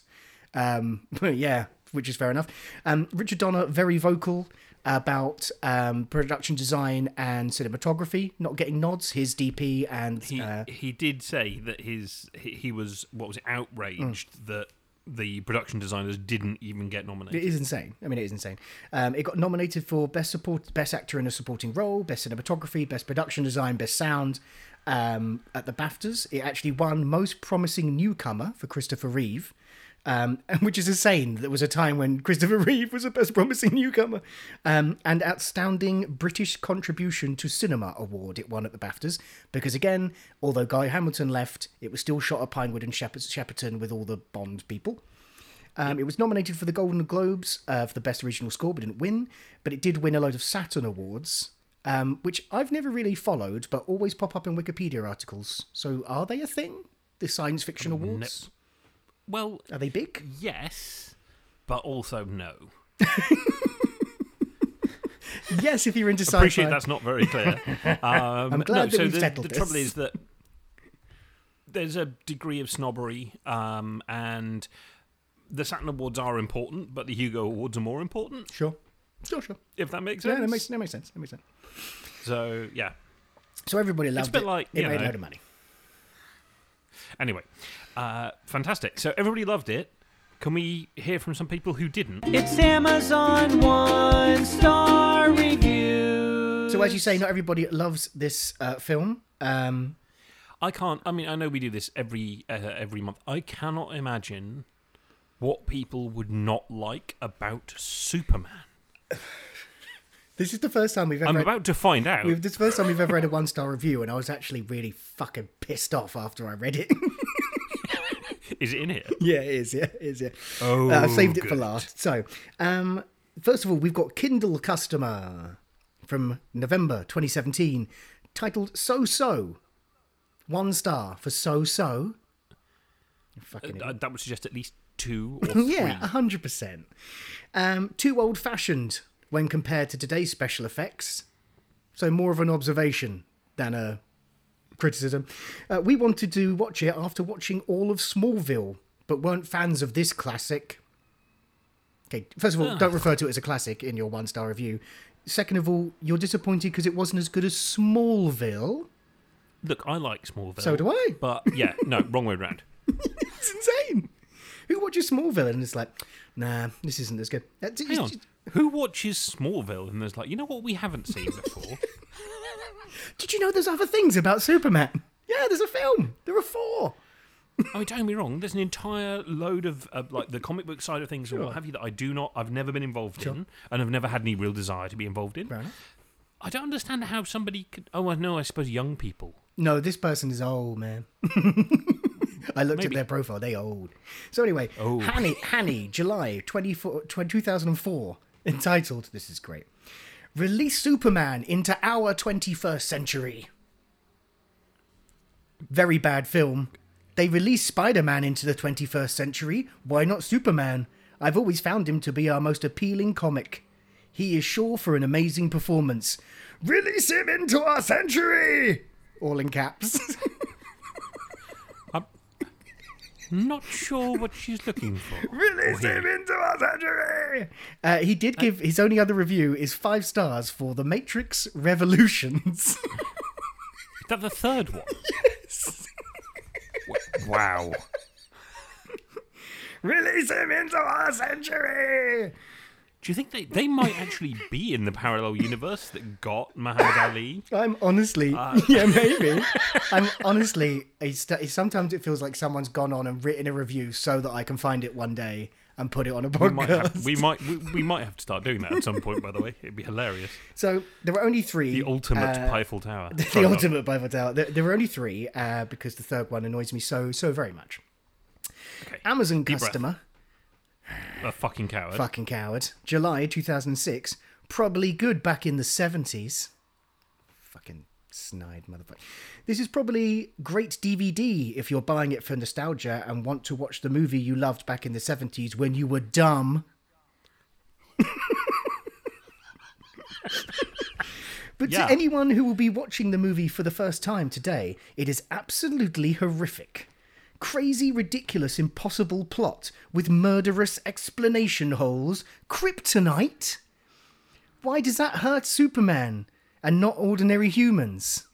Um, yeah, which is fair enough. Um, Richard Donner, very vocal about um, production design and cinematography, not getting nods. His DP and he uh, he did say that his he, he was what was it outraged Mm. that the production designers didn't even get nominated. It is insane. I mean, it is insane. Um, it got nominated for best support, best actor in a supporting role, best cinematography, best production design, best sound. Um, at the BAFTAs, it actually won most promising newcomer for Christopher Reeve, um, which is insane. There was a time when Christopher Reeve was the best promising newcomer, um, and outstanding British contribution to cinema award. It won at the BAFTAs because again, although Guy Hamilton left, it was still shot at Pinewood and Shep- Shepperton with all the Bond people. Um, It was nominated for the Golden Globes uh, for the Best Original Score, but didn't win. But it did win a load of Saturn Awards, um, which I've never really followed, but always pop up in Wikipedia articles. So are they a thing? The science fiction awards? Well, Are they big? yes, but also no. yes, if you're into sci-fi. Appreciate that's not very clear. Um, I'm glad no, that so we've the, settled the this. trouble is that there's a degree of snobbery, um, and the Saturn Awards are important, but the Hugo Awards are more important. Sure, sure, sure. If that makes sense. Yeah, that makes that makes sense. That makes sense. So yeah. So everybody loved bit it. like, it you made a know- load of money. Anyway, uh, fantastic. So everybody loved it. Can we hear from some people who didn't? It's Amazon one star review. So as you say, not everybody loves this uh, film. Um, I can't. I mean, I know we do this every uh, every month. I cannot imagine what people would not like about Superman. this is the first time we've ever. I'm had- about to find out. We've, this is the first time we've ever read a one star review, and I was actually really fucking pissed off after I read it. Is it in here? yeah, it is. Yeah, it is. Yeah. Oh, Uh, I've saved it for last. So, um, first of all, we've got Kindle Customer from November 2017, titled "So So." One star for "So So." Fucking Uh, that would suggest at least two or three. yeah, hundred percent. Um, too old-fashioned when compared to today's special effects. So more of an observation than a criticism. Uh, we wanted to watch it after watching all of Smallville, but weren't fans of this classic. Okay, first of all, don't refer to it as a classic in your one-star review. Second of all, you're disappointed because it wasn't as good as Smallville. Look, I like Smallville. So do I. But yeah, no, wrong way round. It's insane. Who watches Smallville and is like, nah, this isn't as good. Hang on. Who watches Smallville and there's like, you know what we haven't seen before? Did you know there's other things about Superman? Yeah, there's a film. There are four. I mean, don't get me wrong. There's an entire load of uh, like the comic book side of things or what have you that I do not, I've never been involved in, and I've never had any real desire to be involved in. Fair enough. I don't understand how somebody could. Oh, well, no, I suppose young people. No, this person is old, man. I looked Maybe. at their profile. They old. So anyway, Oh. Hanny, Hanny, July 24, 20 2004, entitled, this is great, Release Superman into our 21st century. Very bad film. They released Spider-Man into the 21st century. Why not Superman? I've always found him to be our most appealing comic. He is sure for an amazing performance. Release him into our century! All in caps. Not sure what she's looking for. Release Or him into our century! Uh, he did give his only other review is five stars for The Matrix Revolutions. Is that the third one? W- Wow. Release him into our century! Do you think they, they might actually be in the parallel universe that got Muhammad Ali? I'm honestly, Uh. yeah, maybe. I'm honestly, it's, sometimes it feels like someone's gone on and written a review so that I can find it one day and put it on a We podcast. might, have, we might we, we might have to start doing that at some point. By the way, it'd be hilarious. So there were only three. The ultimate uh, Eiffel Tower. the Rob. ultimate Bible Tower. There, there were only three uh, because the third one annoys me so so very much. Okay. Amazon Deep breath. A fucking coward. fucking coward. July 2006. Probably good back in the 70s. Fucking snide motherfucker. This is probably great DVD if you're buying it for nostalgia and want to watch the movie you loved back in the 70s when you were dumb. But Yeah. to anyone who will be watching the movie for the first time today, it is absolutely horrific. Crazy, ridiculous, impossible plot with murderous explanation holes. Kryptonite? Why does that hurt Superman and not ordinary humans?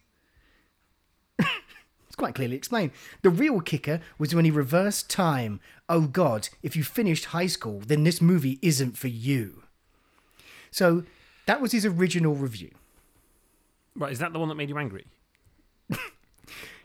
it's quite clearly explained. The real kicker was when he reversed time. Oh god, if you finished high school, then this movie isn't for you. So that was his original review. Right, is that the one that made you angry?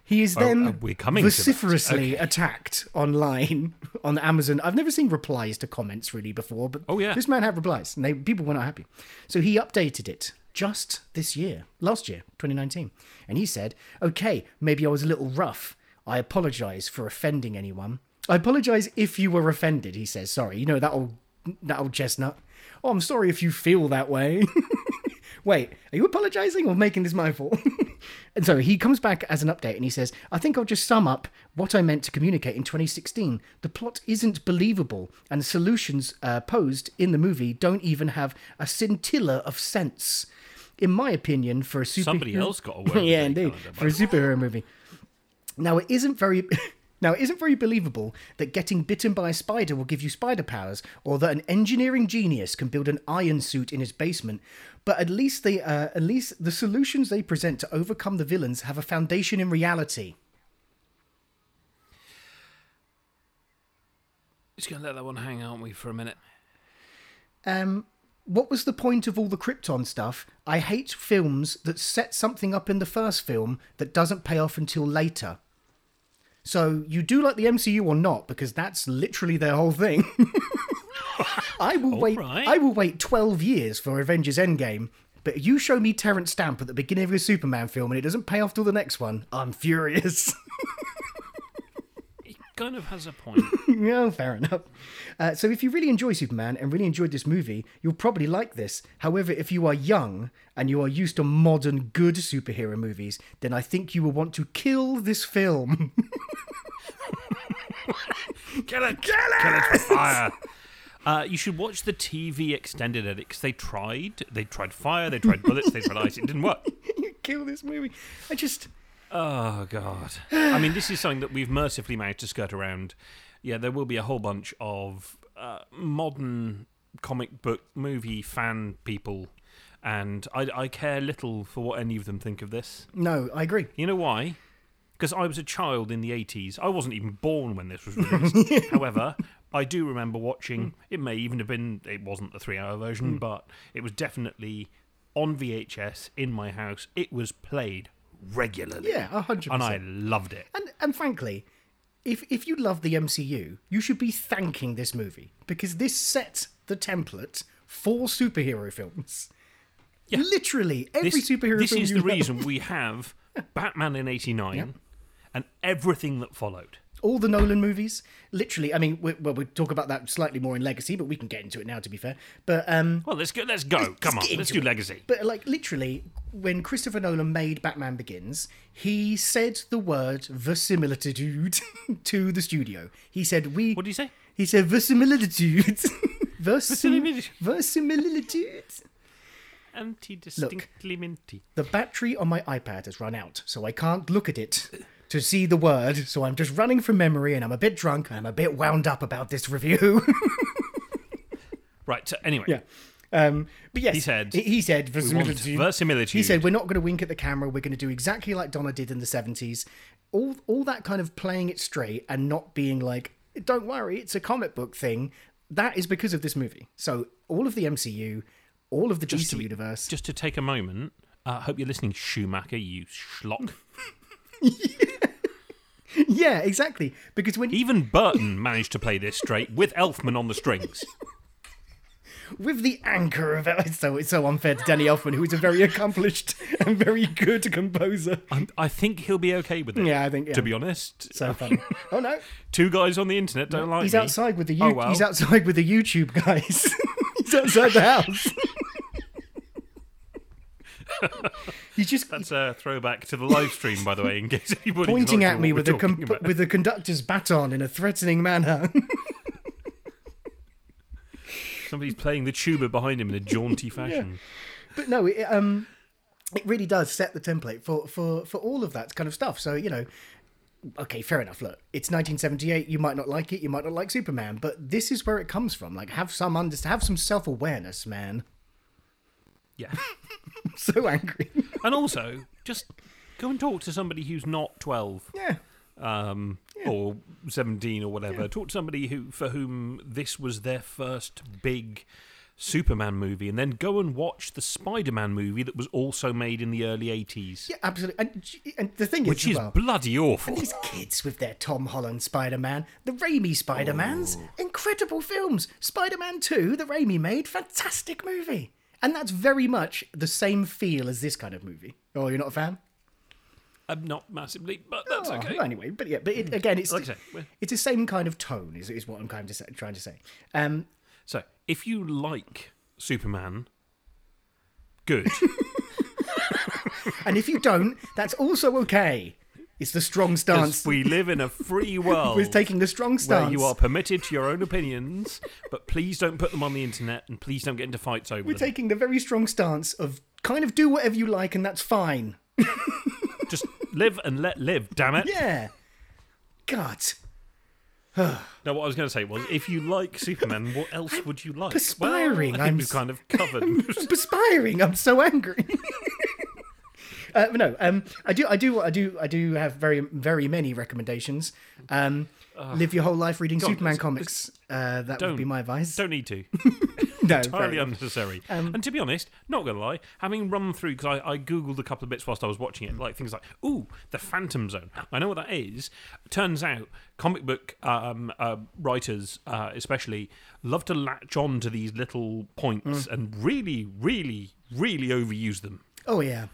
He is Oh, then coming vociferously Okay. attacked online on Amazon. I've never seen replies to comments really before, but Oh, yeah. this man had replies, and they, people were not happy. So he updated it just this year, last year, 2019, and he said, "Okay, maybe I was a little rough. I apologise for offending anyone. I apologise if you were offended." He says, "Sorry, you know that old that old chestnut. Oh, I'm sorry if you feel that way." Wait, are you apologizing or making this my fault? and so he comes back as an update and he says, I think I'll just sum up what I meant to communicate in 2016. The plot isn't believable, and the solutions uh, posed in the movie don't even have a scintilla of sense. In my opinion, for a super Somebody else got a word yeah, indeed, calendar, for a superhero movie. Now it isn't very now it isn't very believable that getting bitten by a spider will give you spider powers, or that an engineering genius can build an iron suit in his basement. But at least they uh, at least the solutions they present to overcome the villains have a foundation in reality. Just gonna let that one hang, aren't we, for a minute? Um, what was the point of all the Krypton stuff? I hate films that set something up in the first film that doesn't pay off until later. So you do like the MCU or not? Because that's literally their whole thing. I will wait. right. I will wait twelve years for Avengers Endgame. But you show me Terence Stamp at the beginning of a Superman film and it doesn't pay off till the next one. I'm furious. It kind of has a point. no, fair enough. Uh, so, if you really enjoy Superman and really enjoyed this movie, you'll probably like this. However, if you are young and you are used to modern good superhero movies, then I think you will want to kill this film. Kill it! Kill it! Kill it for fire! Uh, you should watch the TV extended edit because they tried. They tried fire. They tried bullets. They tried ice. It didn't work. you kill this movie. I just. Oh god. I mean, this is something that we've mercifully managed to skirt around. Yeah, there will be a whole bunch of uh, modern comic book movie fan people, and I, I care little for what any of them think of this. No, I agree. You know why? Because I was a child in the 80s. I wasn't even born when this was released. However, I do remember watching, hmm. it may even have been, it wasn't the three hour version, hmm. but it was definitely on VHS in my house. It was played regularly. Yeah, 100%. And I loved it. And, and frankly, if, if you love the MCU, you should be thanking this movie because this sets the template for superhero films. Yeah. Literally, every This, superhero this film is the love. reason we have Batman in 89 and everything that followed. All the Nolan movies. Literally, I mean, we, well, we'll talk about that slightly more in Legacy, but we can get into it now. To be fair, but um, Well, let's go. Let's go. Come on, let's do it. Legacy. but like literally, when Christopher Nolan made Batman Begins, he said the word verisimilitude to the studio. He said, "We." What do you say? He said verisimilitude. Versim- Verisimilitude. verisimilitude. Anti-distinctly minty. The battery on my iPad has run out, so I can't look at it to see the word. So I'm just running from memory, and I'm a bit drunk. And I'm a bit wound up about this review. Right. So anyway, Yeah. Um, but yes, He said, he, said verisimilitude. verisimilitude. He said we're not going to wink at the camera. We're going to do exactly like Donner did in the seventies. All all that kind of playing it straight and not being like, don't worry, it's a comic book thing. That is because of this movie. So all of the MCU, all of the Just DC to universe. Just to take a moment, I hope you're listening, Schumacher, you schlock. yeah, exactly. Because when Even Burton managed to play this straight with Elfman on the strings. with the anchor of it, so it's so unfair to Danny Elfman, who is a very accomplished and very good composer. I'm, I think he'll be okay with it. Yeah, I think, yeah. To be honest, So funny. Oh no, two guys on the internet don't like he's me. outside with the Oh, well. he's outside with the YouTube guys. he's outside the house. He's just That's a throwback to the live stream, by the way, in case anybody's pointing at me with the com- with the conductor's baton in a threatening manner. Somebody's playing the tuba behind him in a jaunty fashion. but no, it, um, it really does set the template for for for all of that kind of stuff. So you know. Okay, fair enough. Look, it's 1978. You might not like it. You might not like Superman, but this is where it comes from. Like, have some under- have some self awareness, man. Yeah. So angry. And also, just go and talk to somebody who's not 12 yeah, um, or 17 or whatever. Talk to somebody who for whom this was their first big Superman movie, and then go and watch the Spider Man movie that was also made in the early 80s, yeah, absolutely. And, and the thing is which is, is well, bloody awful. These kids with their Tom Holland Spider Man, the Raimi Spider Mans, incredible films. Spider Man 2, the Raimi made, fantastic movie. And that's very much the same feel as this kind of movie. Oh, you're not a fan? Um, not massively, but that's Oh, okay. well, anyway, but yeah, but it, again, it's Like say, it's the same kind of tone, is, is what I'm kind of say, trying to say. Um, So, if you like Superman, good. and if you don't, that's also okay. It's the strong stance. we live in a free world. We're taking the strong where stance. you are permitted to your own opinions, but please don't put them on the internet and please don't get into fights over We're them. taking the very strong stance of kind of do whatever you like, and that's fine. Just live and let live, damn it. Yeah. God. No, what I was going to say was, if you like Superman, what else would you like? perspiring. Well, I we've kind of covered. I'm perspiring. I'm so angry. Uh, no, um, I do, I do, I do, I do have very, very many recommendations. Um, live your whole life reading God, Superman let's- comics. Uh, that would be my advice. don't need to. no, Entirely unnecessary. Um, and to be honest, not going to lie, having run through, because I, I googled a couple of bits whilst I was watching it, like things like, ooh, the Phantom Zone. I know what that is. Turns out, comic book um, uh, writers, uh, especially, love to latch on to these little points Mm. and really, really, really overuse them. Oh yeah.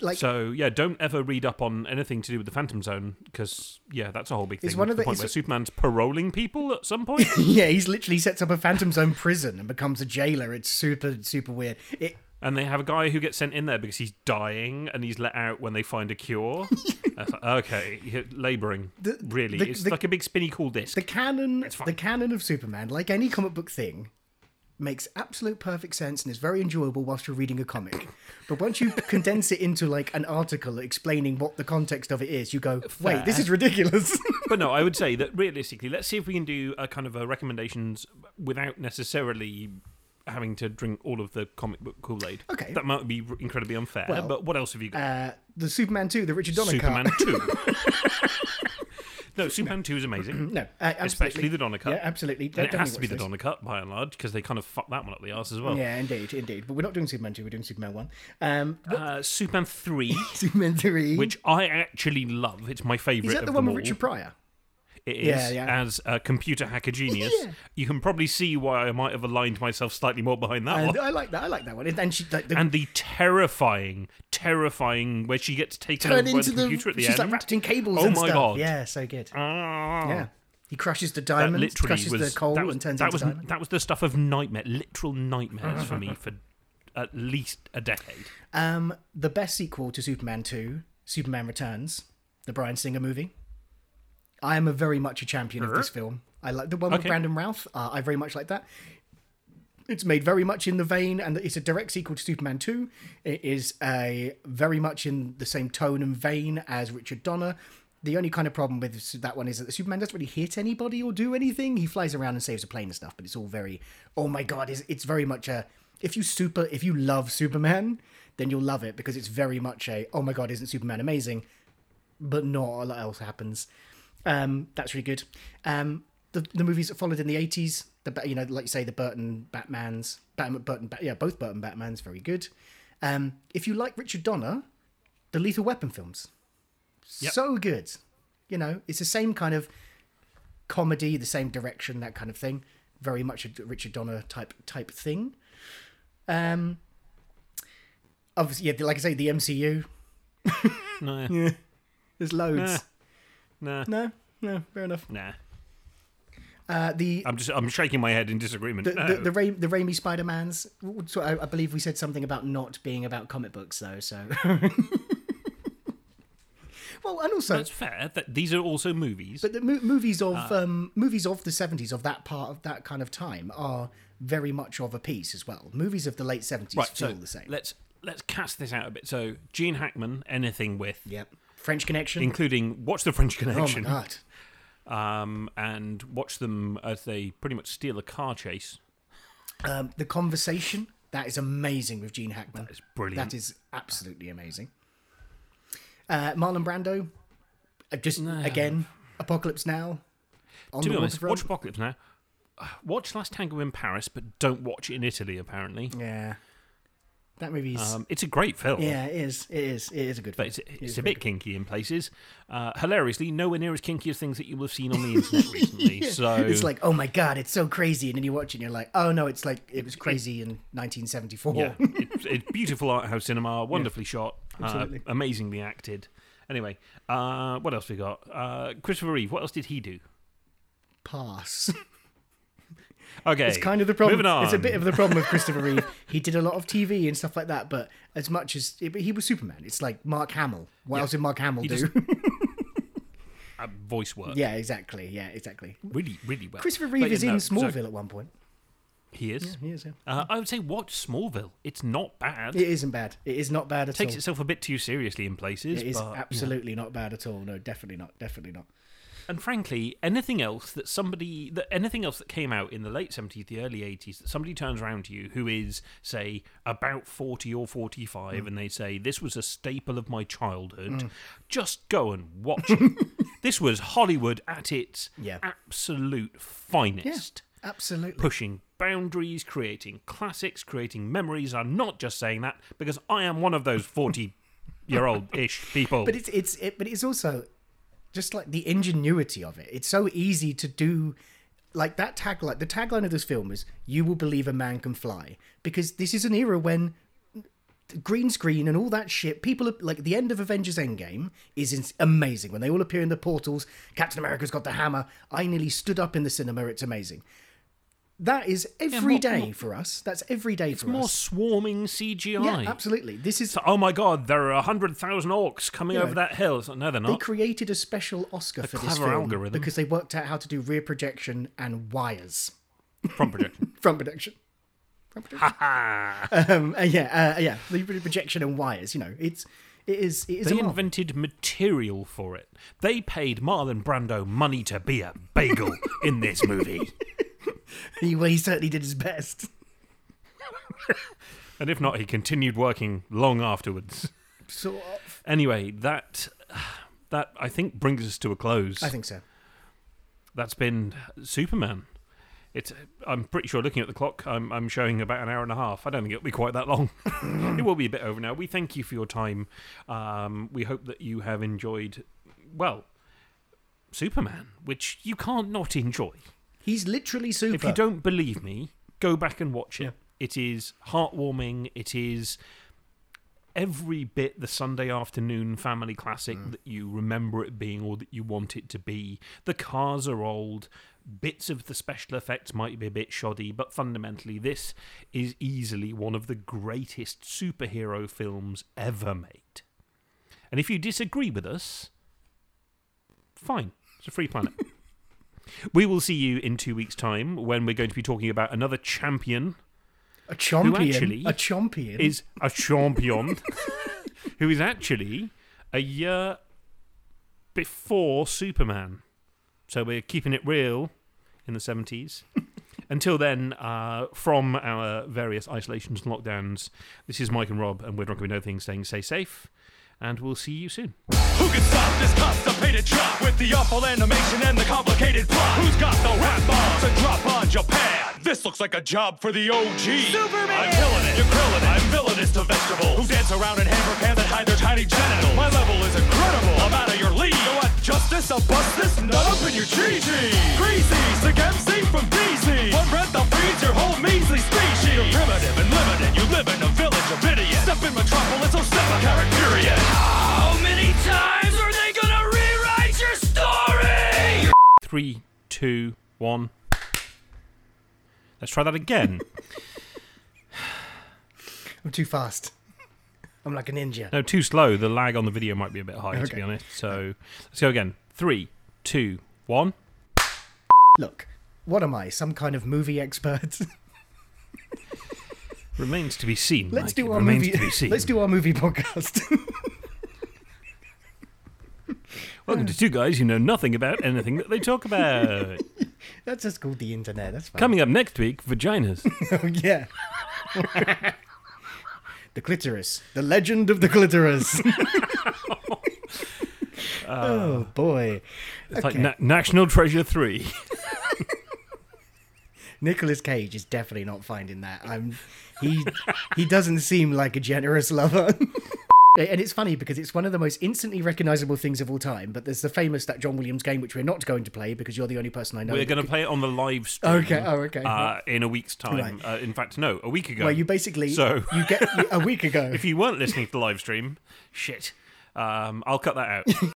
Like So yeah, don't ever read up on anything to do with the Phantom Zone because yeah, that's a whole big thing. It's one of the the- point where Superman's paroling people at some point. yeah, he's literally sets up a Phantom Zone prison and becomes a jailer. It's super, super weird. It, and they have a guy who gets sent in there because he's dying and he's let out when they find a cure. Like, okay, labouring. The- really, the- it's the- like a big spinny cool disc. the canon, the canon of Superman, like any comic book thing, makes absolute perfect sense and is very enjoyable whilst you're reading a comic. But once you condense it into like an article explaining what the context of it is, you go, wait, this is ridiculous. but no, I would say that realistically, let's see if we can do a kind of a recommendations without necessarily having to drink all of the comic book Kool Aid. Okay. That might be incredibly unfair, Well, but what else have you got? uh, the Superman 2, the Richard Donner. Superman 2. no, Superman Two is amazing. No, uh, absolutely. Especially the Donner cut. Yeah, absolutely. And it has to be the. Donner cut by and large because they kind of fucked that one up the arse as well. Yeah, indeed, indeed. But we're not doing Superman 2, we're doing Superman 1. Um, Uh, Superman Three, Superman 3. which I actually love. It's my favourite. is that the one with all. Richard Pryor? It is Yeah, yeah. as a computer hacker genius. Yeah. You can probably see why I might have aligned myself slightly more behind that And one. I like that. I like that one. And she like the And the terrifying, terrifying where she gets taken over by into the computer at the she's end. like wrapped in cables Oh and my stuff. God. Yeah, so good. Ah. Yeah. He crushes the That diamond, literally crushes was the coal that was, and turns that was diamond. that was the stuff of nightmare, literal nightmares for me for at least a decade. Um, the best sequel to Superman 2, Superman Returns, the Bryan Singer movie. I am a very much a champion of this film. I like the one with Okay. Brandon Routh. Uh, I very much like that. It's made very much in the vein, and it's a direct sequel to Superman 2. It is a very much in the same tone and vein as Richard Donner. The only kind of problem with that one is that Superman doesn't really hit anybody or do anything. He flies around and saves a plane and stuff, but it's all very, oh my god, it's, it's very much a. If you super, if you love Superman, then you'll love it because it's very much a, oh my god, isn't Superman amazing? But not a lot else happens. Um, that's really good. Um, the, the movies that followed in the 80s, The you know, like you say, the Burton Batman's, Batman, Burton, yeah, both Burton Batman's very good. Um, if you like Richard Donner, the Lethal Weapon films, Yep. so good. You know, it's the same kind of comedy, the same direction, that kind of thing. Very much a Richard Donner type type thing. Um, obviously, yeah, like I say, the MCU. Nah, There's loads. Nah, No, no, fair enough. nah. Uh, the I'm just I'm shaking my head in disagreement. the, No. the, the, Ra- the Raimi Spider Mans. So I, I believe we said something about not being about comic books, though. So, well, and also, That's fair. That these are also movies. but the mo- movies of Uh. um, movies of the seventies of that part of that kind of time are very much of a piece as well. Movies of the late seventies right, feel so the same. let's let's cast this out a bit. So Gene Hackman, anything with, Yep. French Connection. including watch the French oh my Connection, god. um, and watch them as they pretty much steal a car chase. Um, the conversation that is amazing with Gene Hackman. That is brilliant. That is absolutely amazing. Uh, Marlon Brando, uh, just again, Apocalypse Now. On to the be honest, watch Apocalypse now. Watch Last Tango in Paris, but don't watch it in Italy. Apparently, Yeah, that movie's. um, it's a great film. yeah, it is. It is. It is a good. But film. it's, It it's is a bit kinky in places. Uh, hilariously, nowhere near as kinky as things that you will have seen on the internet recently. So It's like, oh my god, it's so crazy, and then you watch it, and you're like, oh no, it's like it was crazy in 1974. yeah, it's, beautiful art house cinema, wonderfully shot, uh, Absolutely. amazingly acted. Anyway, uh, what else we got? Uh, Christopher Reeve. What else did he do? Pass. Okay, It's kind of the problem. Moving on. It's a bit of the problem with Christopher Reeve. He did a lot of TV and stuff like that, but as much as he was Superman, it's like Mark Hamill. What else did Mark Hamill He do? just- uh, voice work. yeah, exactly. Yeah, exactly. really, really well. Christopher Reeve yeah, is in no, so Smallville at one point. he is. He is. Yeah. Uh, I would say watch Smallville. It's not bad. It isn't bad. It is not bad at it takes all. Takes itself a bit too seriously in places. It is but, absolutely not bad at all. No, definitely not. Definitely not. And frankly, anything else that somebody that anything else that came out in the late seventies, the early eighties, that somebody turns around to you who is, say, about forty or forty five, Mm. and they say this was a staple of my childhood, just go and watch it. this was Hollywood at its Yeah. absolute finest. Absolutely. Pushing boundaries, creating classics, creating memories. I'm not just saying that because I am one of those forty year old ish people. But it's it's it, but it's also just like the ingenuity of it. It's so easy to do. Like that tagline, the tagline of this film is "You will believe a man can fly," because this is an era when green screen and all that shit. People are like the end of Avengers Endgame is ins- amazing when they all appear in the portals. Captain America's got the hammer. I nearly stood up in the cinema. It's amazing. That is every more- day more- for us. That's every day for more us. swarming CGI. Yeah, absolutely. This is So, oh my god, there are a hundred thousand orcs coming Yeah. over that hill. Like, no, they're not. They created a special Oscar for this film algorithm. because they worked out how to do rear projection and wires Front projection. front projection. Front projection. um, uh, yeah, uh, yeah, rear projection and wires. You know, it's it is it is They invented material for it. They paid Marlon Brando money to be a bagel in this movie. He, well, he certainly did his best. And if not, he continued working long afterwards. Sort of. Anyway, that that I think brings us to a close. I think so. That's been Superman. It's. I'm pretty sure. Looking at the clock, I'm, I'm showing about an hour and a half. I don't think it'll be quite that long. it will be a bit over now. We thank you for your time. Um, we hope that you have enjoyed. Well, Superman, which you can't not enjoy. He's literally super. If you don't believe me, go back and watch it. Yeah. It is heartwarming. It is every bit the Sunday afternoon family classic Mm. that you remember it being or that you want it to be. The cars are old. Bits of the special effects might be a bit shoddy, but fundamentally, this is easily one of the greatest superhero films ever made. And if you disagree with us, fine. It's a free planet. we will see you in two weeks' time when we're going to be talking about another champion a champion, actually a champion is a champion who is actually a year before Superman. So we're keeping it real in the 70s. Until then, uh, from our various isolations and lockdowns, this is Mike and Rob, and we're not going to know things saying stay safe. And we'll see you soon. Who can stop this constipated with the awful animation and the complicated plot? Who's got the rap to drop on Japan? This looks like a job for the OG. Superman! I'm killing it, you're grilling it. I'm villainous to vegetables who dance around in hammer pants and hide their tiny genitals. My level is incredible. I'm out of your league. You want justice? I'll bust this nut up in your GG. Greasy, sick MC from DC. One breath I'll freeze your whole measly species. You're primitive and limited. You live in a village of idiots. Step in metropolis, oh step a carrot period. How many times are they gonna rewrite your story? Three, two, one. Let's try that again. I'm too fast. I'm like a ninja. no, too slow. The lag on the video might be a bit high, to be honest. So let's go again. Three, two, one. Look, what am I? Some kind of movie expert? Remains to be seen. let's Mike. do our remains movie. to be seen. Let's do our movie podcast. Welcome to two guys who know nothing about anything that they talk about. That's just called the internet. That's fine. Coming up next week, vaginas. Oh, yeah. the clitoris. The legend of the clitoris. oh boy. It's like Okay. Na- National Treasure Three. Nicolas Cage is definitely not finding that. I'm he he doesn't seem like a generous lover. And it's funny because it's one of the most instantly recognizable things of all time. But there's the famous that John Williams game, which we're not going to play because you're the only person I know. We're going to play it on the live stream. Okay, oh, okay. Uh, in a week's time. Right. Uh, in fact, no, a week ago. Well, you basically So- you get a week ago. if you weren't listening to the live stream, shit. Um, I'll cut that out.